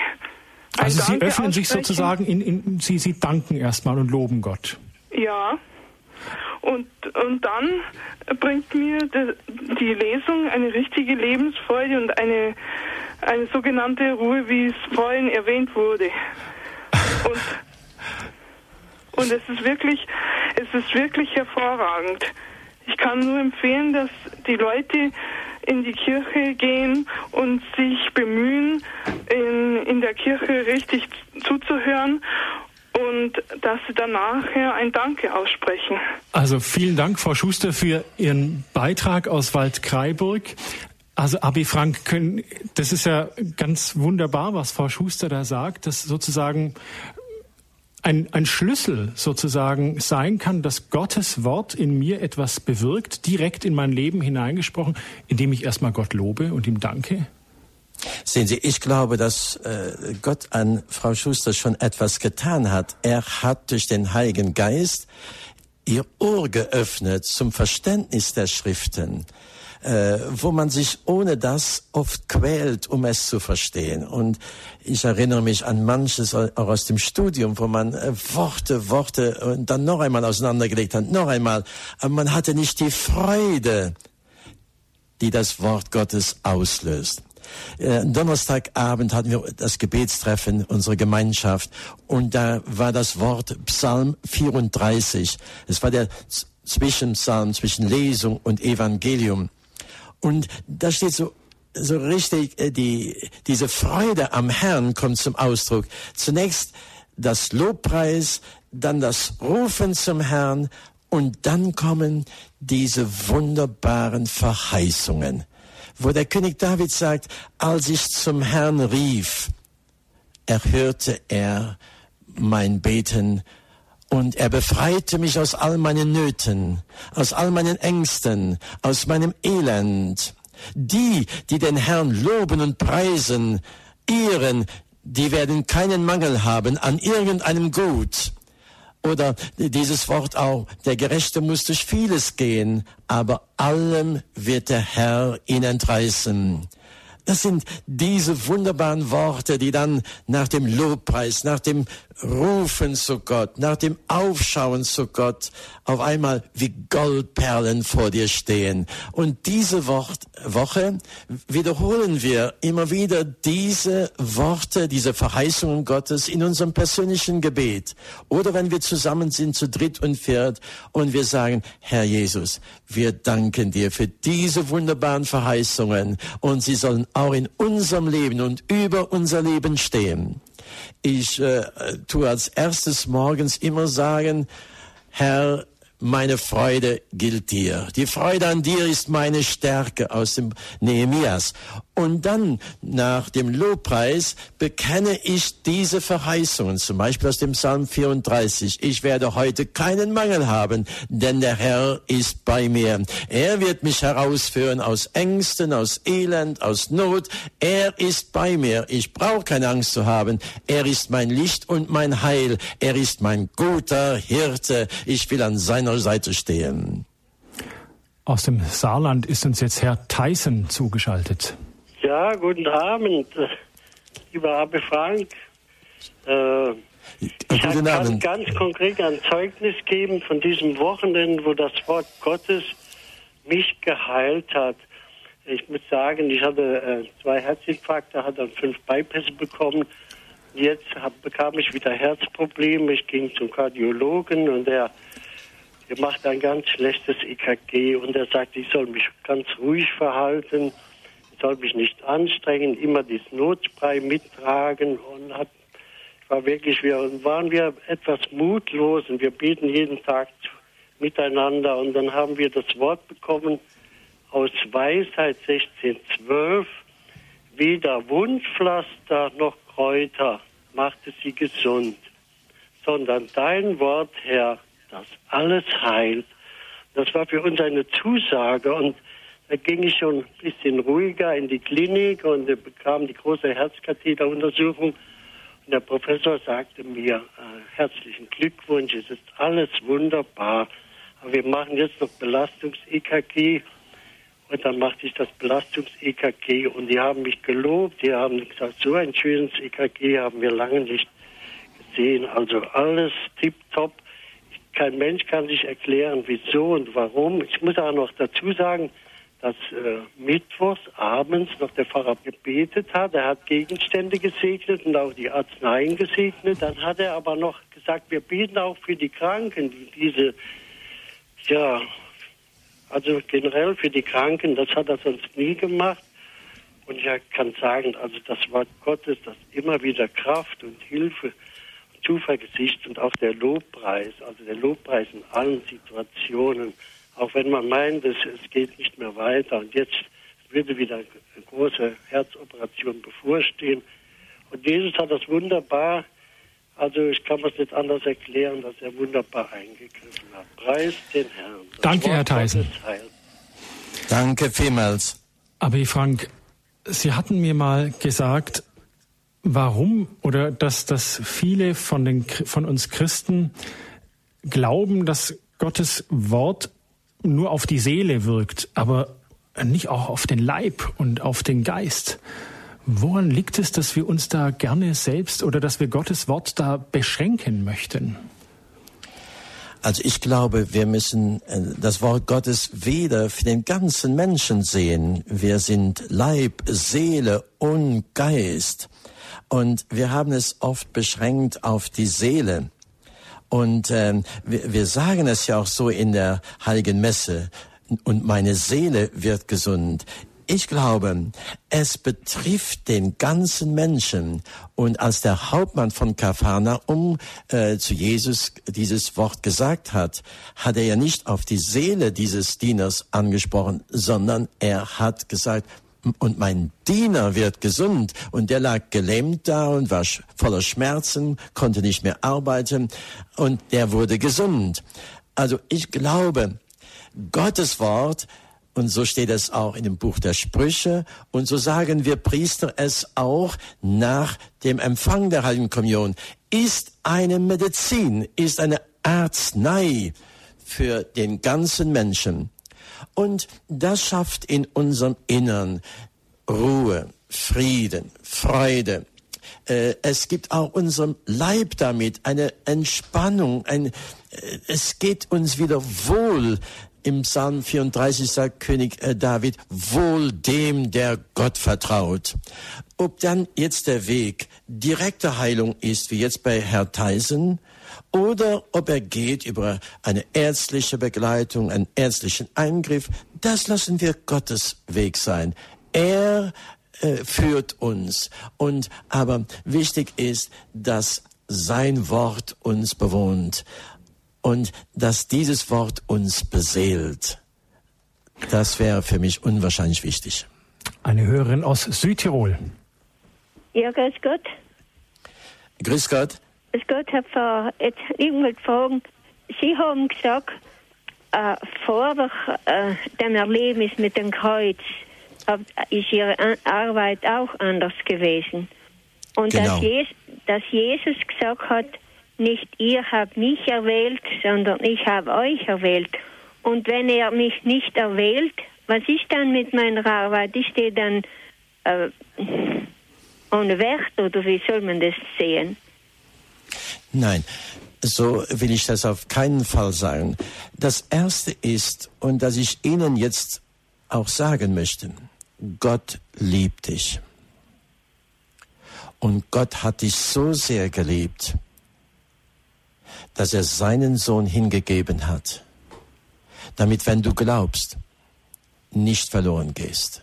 Also Sie öffnen sich sozusagen, in, in, Sie, Sie danken erstmal und loben Gott. Ja. Und, und dann bringt mir die Lesung eine richtige Lebensfreude und eine, eine sogenannte Ruhe, wie es vorhin erwähnt wurde. Und, und es ist wirklich, es ist wirklich hervorragend. Ich kann nur empfehlen, dass die Leute in die Kirche gehen und sich bemühen, in, in der Kirche richtig zuzuhören und dass sie dann nachher ein Danke aussprechen. Also vielen Dank, Frau Schuster, für Ihren Beitrag aus Waldkraiburg. Also Abi Frank, können, das ist ja ganz wunderbar, was Frau Schuster da sagt, dass sozusagen ein, ein Schlüssel sozusagen sein kann, dass Gottes Wort in mir etwas bewirkt, direkt in mein Leben hineingesprochen, indem ich erstmal Gott lobe und ihm danke? Sehen Sie, ich glaube, dass äh, Gott an Frau Schuster schon etwas getan hat. Er hat durch den Heiligen Geist ihr Ohr geöffnet zum Verständnis der Schriften äh, wo man sich ohne das oft quält, um es zu verstehen. Und ich erinnere mich an manches auch aus dem Studium, wo man äh, Worte, Worte und dann noch einmal auseinandergelegt hat, noch einmal. Aber man hatte nicht die Freude, die das Wort Gottes auslöst. Äh, Donnerstagabend hatten wir das Gebetstreffen unserer Gemeinschaft und da war das Wort Psalm 34. Es war der Zwischenpsalm zwischen Lesung und Evangelium. Und da steht so, so richtig, äh, die, diese Freude am Herrn kommt zum Ausdruck. Zunächst das Lobpreis, dann das Rufen zum Herrn und dann kommen diese wunderbaren Verheißungen, wo der König David sagt, als ich zum Herrn rief, erhörte er mein Beten und er befreite mich aus all meinen Nöten, aus all meinen Ängsten, aus meinem Elend. Die, die den Herrn loben und preisen, ehren, die werden keinen Mangel haben an irgendeinem Gut. Oder dieses Wort auch, der Gerechte muss durch vieles gehen, aber allem wird der Herr ihn entreißen. Das sind diese wunderbaren Worte, die dann nach dem Lobpreis, nach dem Rufen zu Gott, nach dem Aufschauen zu Gott auf einmal wie Goldperlen vor dir stehen. Und diese Wort, Woche wiederholen wir immer wieder diese Worte, diese Verheißungen Gottes in unserem persönlichen Gebet. Oder wenn wir zusammen sind zu dritt und viert und wir sagen, Herr Jesus, wir danken dir für diese wunderbaren Verheißungen und sie sollen auch in unserem Leben und über unser Leben stehen. Ich äh, tue als erstes morgens immer sagen, Herr, meine Freude gilt dir. Die Freude an dir ist meine Stärke aus dem Nehemias. Und dann, nach dem Lobpreis, bekenne ich diese Verheißungen, zum Beispiel aus dem Psalm 34. Ich werde heute keinen Mangel haben, denn der Herr ist bei mir. Er wird mich herausführen aus Ängsten, aus Elend, aus Not. Er ist bei mir. Ich brauche keine Angst zu haben. Er ist mein Licht und mein Heil. Er ist mein guter Hirte. Ich will an seiner Seite stehen. Aus dem Saarland ist uns jetzt Herr Tyson zugeschaltet. Ja, guten Abend, lieber Abe Frank. Äh, ich kann Abend. ganz konkret ein Zeugnis geben von diesem Wochenende, wo das Wort Gottes mich geheilt hat. Ich muss sagen, ich hatte äh, zwei Herzinfarkte, hatte dann fünf Bypässe bekommen. Jetzt hab, bekam ich wieder Herzprobleme. Ich ging zum Kardiologen und der, der macht ein ganz schlechtes EKG und er sagt, ich soll mich ganz ruhig verhalten soll mich nicht anstrengen, immer das Notspray mittragen und hat, war wirklich, wir waren wir etwas mutlos und wir beten jeden Tag miteinander und dann haben wir das Wort bekommen aus Weisheit 1612, weder Wundpflaster noch Kräuter machte sie gesund, sondern dein Wort, Herr, das alles heilt. Das war für uns eine Zusage und da ging ich schon ein bisschen ruhiger in die Klinik und bekam die große Herzkatheteruntersuchung. Und der Professor sagte mir, äh, herzlichen Glückwunsch, es ist alles wunderbar. Aber wir machen jetzt noch Belastungs-EKG. Und dann machte ich das Belastungs-EKG und die haben mich gelobt. Die haben gesagt, so ein schönes EKG haben wir lange nicht gesehen. Also alles tipptopp. Kein Mensch kann sich erklären, wieso und warum. Ich muss auch noch dazu sagen, dass äh, mittwochs abends noch der Pfarrer gebetet hat. Er hat Gegenstände gesegnet und auch die Arzneien gesegnet. Dann hat er aber noch gesagt, wir beten auch für die Kranken, die diese, ja, also generell für die Kranken, das hat er sonst nie gemacht. Und ich kann sagen, also das Wort Gottes, das immer wieder Kraft und Hilfe, Zuversicht und auch der Lobpreis, also der Lobpreis in allen Situationen, auch wenn man meint, es, es geht nicht mehr weiter und jetzt würde wieder eine große Herzoperation bevorstehen. Und Jesus hat das wunderbar, also ich kann es nicht anders erklären, dass er wunderbar eingegriffen hat. Preis den Herrn. Das Danke, Wort Herr Theisen. Danke vielmals. Aber Frank, Sie hatten mir mal gesagt, warum oder dass, dass viele von, den, von uns Christen glauben, dass Gottes Wort nur auf die Seele wirkt, aber nicht auch auf den Leib und auf den Geist. Woran liegt es, dass wir uns da gerne selbst oder dass wir Gottes Wort da beschränken möchten? Also ich glaube, wir müssen äh, das Wort Gottes weder für den ganzen Menschen sehen. Wir sind Leib, Seele und Geist. Und wir haben es oft beschränkt auf die Seele. Und ähm, wir, wir sagen es ja auch so in der Heiligen Messe. Und meine Seele wird gesund. Ich glaube, es betrifft den ganzen Menschen. Und als der Hauptmann von Kafana um äh, zu Jesus dieses Wort gesagt hat, hat er ja nicht auf die Seele dieses Dieners angesprochen, sondern er hat gesagt, und mein Diener wird gesund. Und der lag gelähmt da und war voller Schmerzen, konnte nicht mehr arbeiten und der wurde gesund. Also ich glaube, Gottes Wort, und so steht es auch in dem Buch der Sprüche, und so sagen wir Priester es auch nach dem Empfang der Heiligen Kommunion, ist eine Medizin, ist eine Arznei für den ganzen Menschen. Und das schafft in unserem Innern Ruhe. Frieden, Freude. Äh, es gibt auch unserem Leib damit eine Entspannung. Ein, äh, es geht uns wieder wohl. Im Psalm 34 sagt König äh, David, wohl dem, der Gott vertraut. Ob dann jetzt der Weg direkte Heilung ist, wie jetzt bei Herr Theisen, oder ob er geht über eine ärztliche Begleitung, einen ärztlichen Eingriff, das lassen wir Gottes Weg sein. Er äh, führt uns. Und aber wichtig ist, dass sein Wort uns bewohnt und dass dieses Wort uns beseelt. Das wäre für mich unwahrscheinlich wichtig. Eine Hörerin aus Südtirol. Ja, grüß Gott. Grüß Gott. Gott, Herr Pfarrer. Jetzt irgendwelche Fragen. Sie haben gesagt, äh, vor äh, dem Erlebnis mit dem Kreuz ist Ihre Arbeit auch anders gewesen. Und genau. dass, Jesus, dass Jesus gesagt hat, nicht ihr habt mich erwählt, sondern ich habe euch erwählt. Und wenn er mich nicht erwählt, was ist dann mit meiner Arbeit? Ist die dann äh, ohne Wert oder wie soll man das sehen? Nein, so will ich das auf keinen Fall sagen. Das Erste ist, und das ich Ihnen jetzt auch sagen möchte, Gott liebt dich. Und Gott hat dich so sehr geliebt, dass er seinen Sohn hingegeben hat, damit wenn du glaubst, nicht verloren gehst,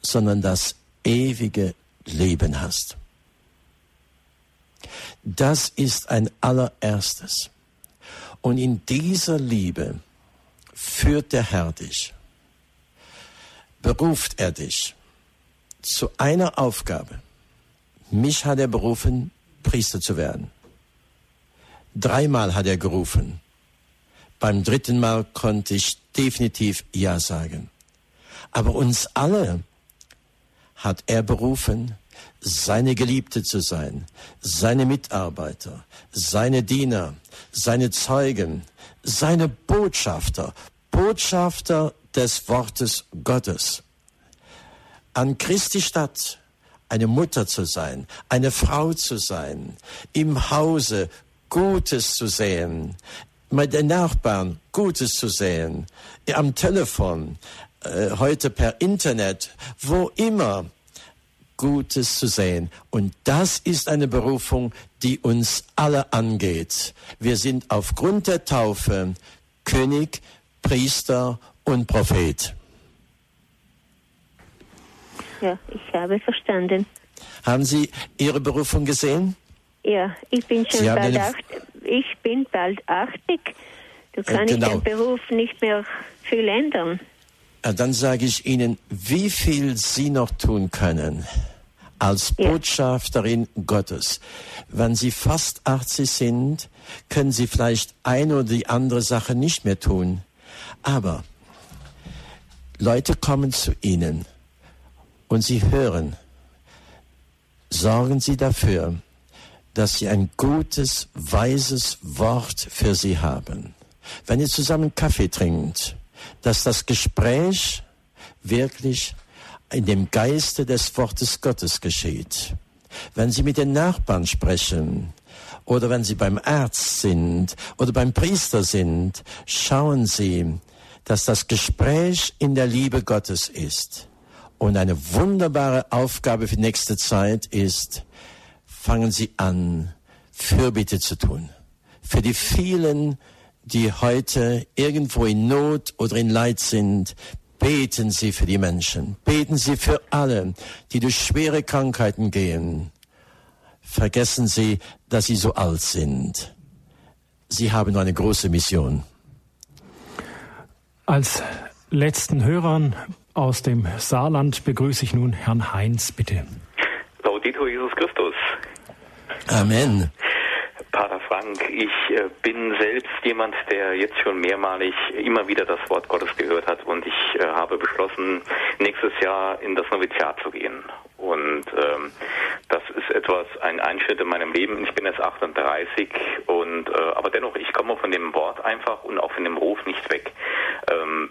sondern das ewige Leben hast. Das ist ein allererstes. Und in dieser Liebe führt der Herr dich beruft er dich zu einer Aufgabe. Mich hat er berufen, Priester zu werden. Dreimal hat er gerufen. Beim dritten Mal konnte ich definitiv Ja sagen. Aber uns alle hat er berufen, seine Geliebte zu sein, seine Mitarbeiter, seine Diener, seine Zeugen, seine Botschafter, Botschafter des Wortes Gottes. An Christi Stadt eine Mutter zu sein, eine Frau zu sein, im Hause Gutes zu sehen, mit den Nachbarn Gutes zu sehen, am Telefon, äh, heute per Internet, wo immer Gutes zu sehen. Und das ist eine Berufung, die uns alle angeht. Wir sind aufgrund der Taufe König, Priester und Prophet. Ja, ich habe verstanden. Haben Sie Ihre Berufung gesehen? Ja, ich bin schon bald acht, ich bin bald 80. Du kannst genau. den Beruf nicht mehr viel ändern. Ja, dann sage ich Ihnen, wie viel Sie noch tun können als ja. Botschafterin Gottes. Wenn Sie fast 80 sind, können Sie vielleicht eine oder die andere Sache nicht mehr tun. Aber Leute kommen zu Ihnen und Sie hören, sorgen Sie dafür, dass Sie ein gutes, weises Wort für Sie haben. Wenn ihr zusammen Kaffee trinkt, dass das Gespräch wirklich in dem Geiste des Wortes Gottes geschieht. Wenn Sie mit den Nachbarn sprechen oder wenn Sie beim Arzt sind oder beim Priester sind, schauen Sie, dass das Gespräch in der Liebe Gottes ist. Und eine wunderbare Aufgabe für nächste Zeit ist, fangen Sie an, Fürbitte zu tun. Für die vielen, die heute irgendwo in Not oder in Leid sind, beten Sie für die Menschen. Beten Sie für alle, die durch schwere Krankheiten gehen. Vergessen Sie, dass Sie so alt sind. Sie haben eine große Mission. Als letzten Hörern aus dem Saarland begrüße ich nun Herrn Heinz, bitte. Laudito Jesus Christus. Amen. Frank, ich äh, bin selbst jemand, der jetzt schon mehrmalig immer wieder das Wort Gottes gehört hat und ich äh, habe beschlossen, nächstes Jahr in das Noviziat zu gehen. Und ähm, das ist etwas, ein Einschnitt in meinem Leben. Ich bin jetzt 38 und äh, aber dennoch, ich komme von dem Wort einfach und auch von dem Ruf nicht weg. Ähm,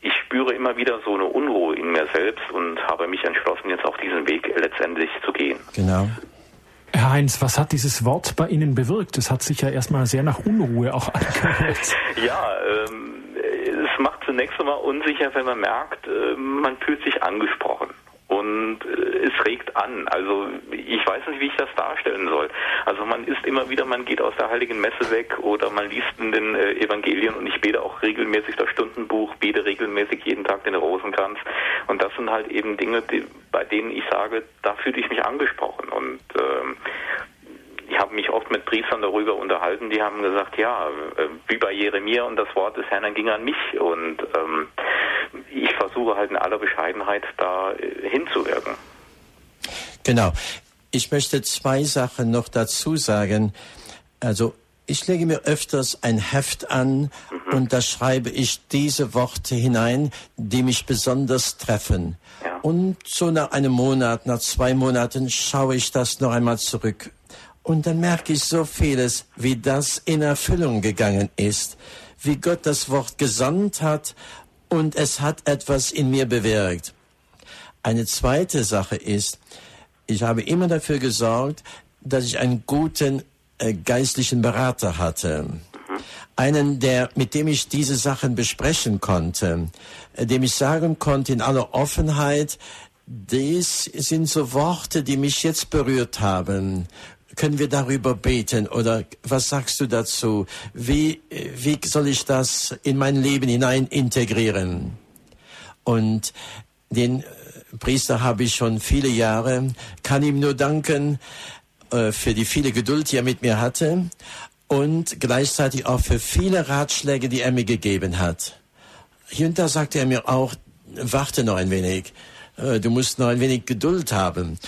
ich spüre immer wieder so eine Unruhe in mir selbst und habe mich entschlossen, jetzt auch diesen Weg letztendlich zu gehen. Genau. Herr Heinz, was hat dieses Wort bei Ihnen bewirkt? Es hat sich ja erstmal sehr nach Unruhe auch angehört. ja, ähm, es macht zunächst einmal unsicher, wenn man merkt, äh, man fühlt sich angesprochen und äh, es regt an. Also ich weiß nicht, wie ich das darstellen soll. Also man ist immer wieder, man geht aus der Heiligen Messe weg oder man liest in den äh, Evangelien und ich bete auch regelmäßig das Stundenbuch, bete regelmäßig jeden Tag den Rosenkranz und das sind halt eben Dinge, die, bei denen ich sage, da fühle ich mich angesprochen und ähm, ich habe mich oft mit Priestern darüber unterhalten, die haben gesagt, ja, äh, wie bei Jeremia und das Wort des Herrn ging an mich und ähm, ich versuche halt in aller Bescheidenheit da äh, hinzuwirken. Genau. Ich möchte zwei Sachen noch dazu sagen. Also ich lege mir öfters ein Heft an mhm. und da schreibe ich diese Worte hinein, die mich besonders treffen. Ja. Und so nach einem Monat, nach zwei Monaten schaue ich das noch einmal zurück und dann merke ich so vieles, wie das in Erfüllung gegangen ist, wie Gott das Wort gesandt hat und es hat etwas in mir bewirkt. Eine zweite Sache ist, ich habe immer dafür gesorgt, dass ich einen guten äh, geistlichen Berater hatte. Einen, der, mit dem ich diese Sachen besprechen konnte, äh, dem ich sagen konnte in aller Offenheit, dies sind so Worte, die mich jetzt berührt haben können wir darüber beten oder was sagst du dazu? Wie, wie soll ich das in mein Leben hinein integrieren? Und den Priester habe ich schon viele Jahre, kann ihm nur danken äh, für die viele Geduld, die er mit mir hatte und gleichzeitig auch für viele Ratschläge, die er mir gegeben hat. Hier und da sagte er mir auch, warte noch ein wenig, äh, du musst noch ein wenig Geduld haben.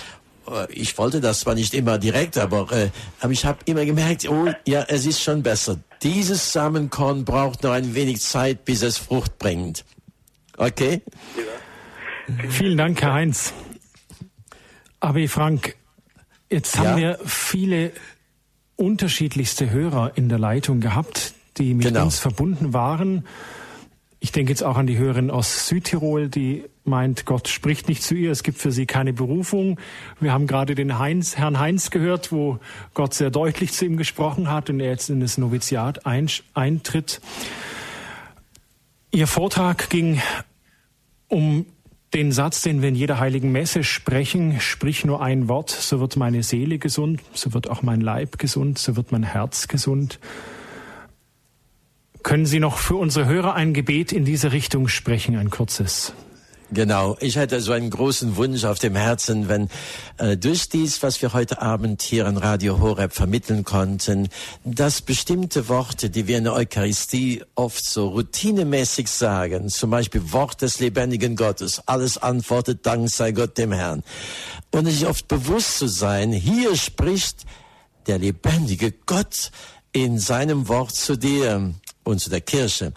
Äh, ich wollte das zwar nicht immer direkt, aber, äh, aber ich habe immer gemerkt, oh ja, es ist schon besser. Dieses Samenkorn braucht noch ein wenig Zeit, bis es Frucht bringt. Okay? Ja. Vielen Dank, Herr Heinz. Aber Frank, jetzt haben ja? wir viele unterschiedlichste Hörer in der Leitung gehabt, die mit genau. uns verbunden waren. Ich denke jetzt auch an die Hörerin aus Südtirol, die meint, Gott spricht nicht zu ihr, es gibt für sie keine Berufung. Wir haben gerade den Heinz, Herrn Heinz gehört, wo Gott sehr deutlich zu ihm gesprochen hat und er jetzt in das Noviziat eintritt. Ihr Vortrag ging um den Satz, den wir in jeder heiligen Messe sprechen, sprich nur ein Wort, so wird meine Seele gesund, so wird auch mein Leib gesund, so wird mein Herz gesund. Können Sie noch für unsere Hörer ein Gebet in diese Richtung sprechen, ein kurzes? Genau, ich hatte so einen großen Wunsch auf dem Herzen, wenn äh, durch dies, was wir heute Abend hier in Radio Horeb vermitteln konnten, dass bestimmte Worte, die wir in der Eucharistie oft so routinemäßig sagen, zum Beispiel Wort des lebendigen Gottes, alles antwortet, Dank sei Gott dem Herrn. Und sich oft bewusst zu sein, hier spricht der lebendige Gott in seinem Wort zu dir und zu der Kirche.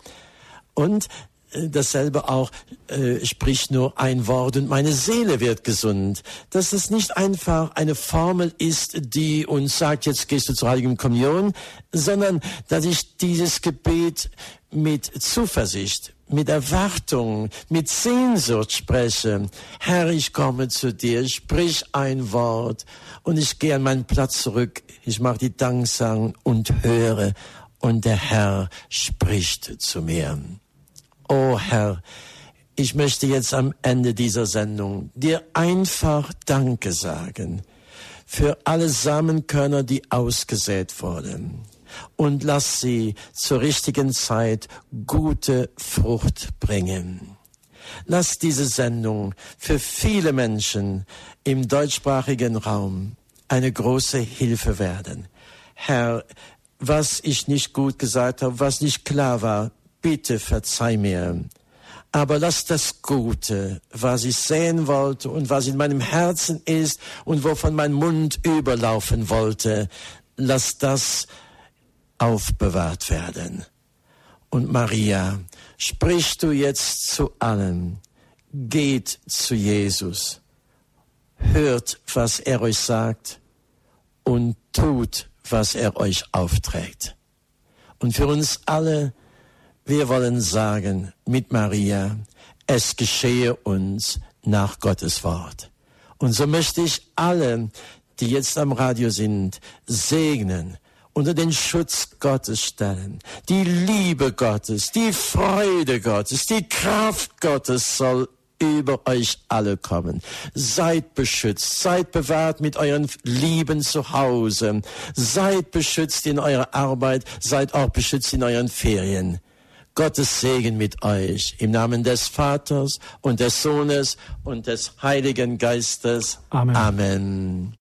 Und dasselbe auch, äh, spricht nur ein Wort und meine Seele wird gesund. Dass es nicht einfach eine Formel ist, die uns sagt, jetzt gehst du zur Heiligen Kommunion, sondern dass ich dieses Gebet mit Zuversicht, mit Erwartung, mit Sehnsucht spreche. Herr, ich komme zu dir, sprich ein Wort und ich gehe an meinen Platz zurück. Ich mache die Danksang und höre und der Herr spricht zu mir. Oh Herr, ich möchte jetzt am Ende dieser Sendung dir einfach Danke sagen für alle Samenkörner, die ausgesät wurden. Und lass sie zur richtigen Zeit gute Frucht bringen. Lass diese Sendung für viele Menschen im deutschsprachigen Raum eine große Hilfe werden. Herr, was ich nicht gut gesagt habe, was nicht klar war, bitte verzeih mir. Aber lass das Gute, was ich sehen wollte und was in meinem Herzen ist und wovon mein Mund überlaufen wollte, lass das aufbewahrt werden. Und Maria, sprichst du jetzt zu allen, geht zu Jesus, hört, was er euch sagt und tut, was er euch aufträgt. Und für uns alle, wir wollen sagen mit Maria, es geschehe uns nach Gottes Wort. Und so möchte ich alle, die jetzt am Radio sind, segnen, unter den Schutz Gottes stellen. Die Liebe Gottes, die Freude Gottes, die Kraft Gottes soll über euch alle kommen. Seid beschützt, seid bewahrt mit euren Lieben zu Hause, seid beschützt in eurer Arbeit, seid auch beschützt in euren Ferien. Gottes Segen mit euch im Namen des Vaters und des Sohnes und des Heiligen Geistes. Amen. Amen.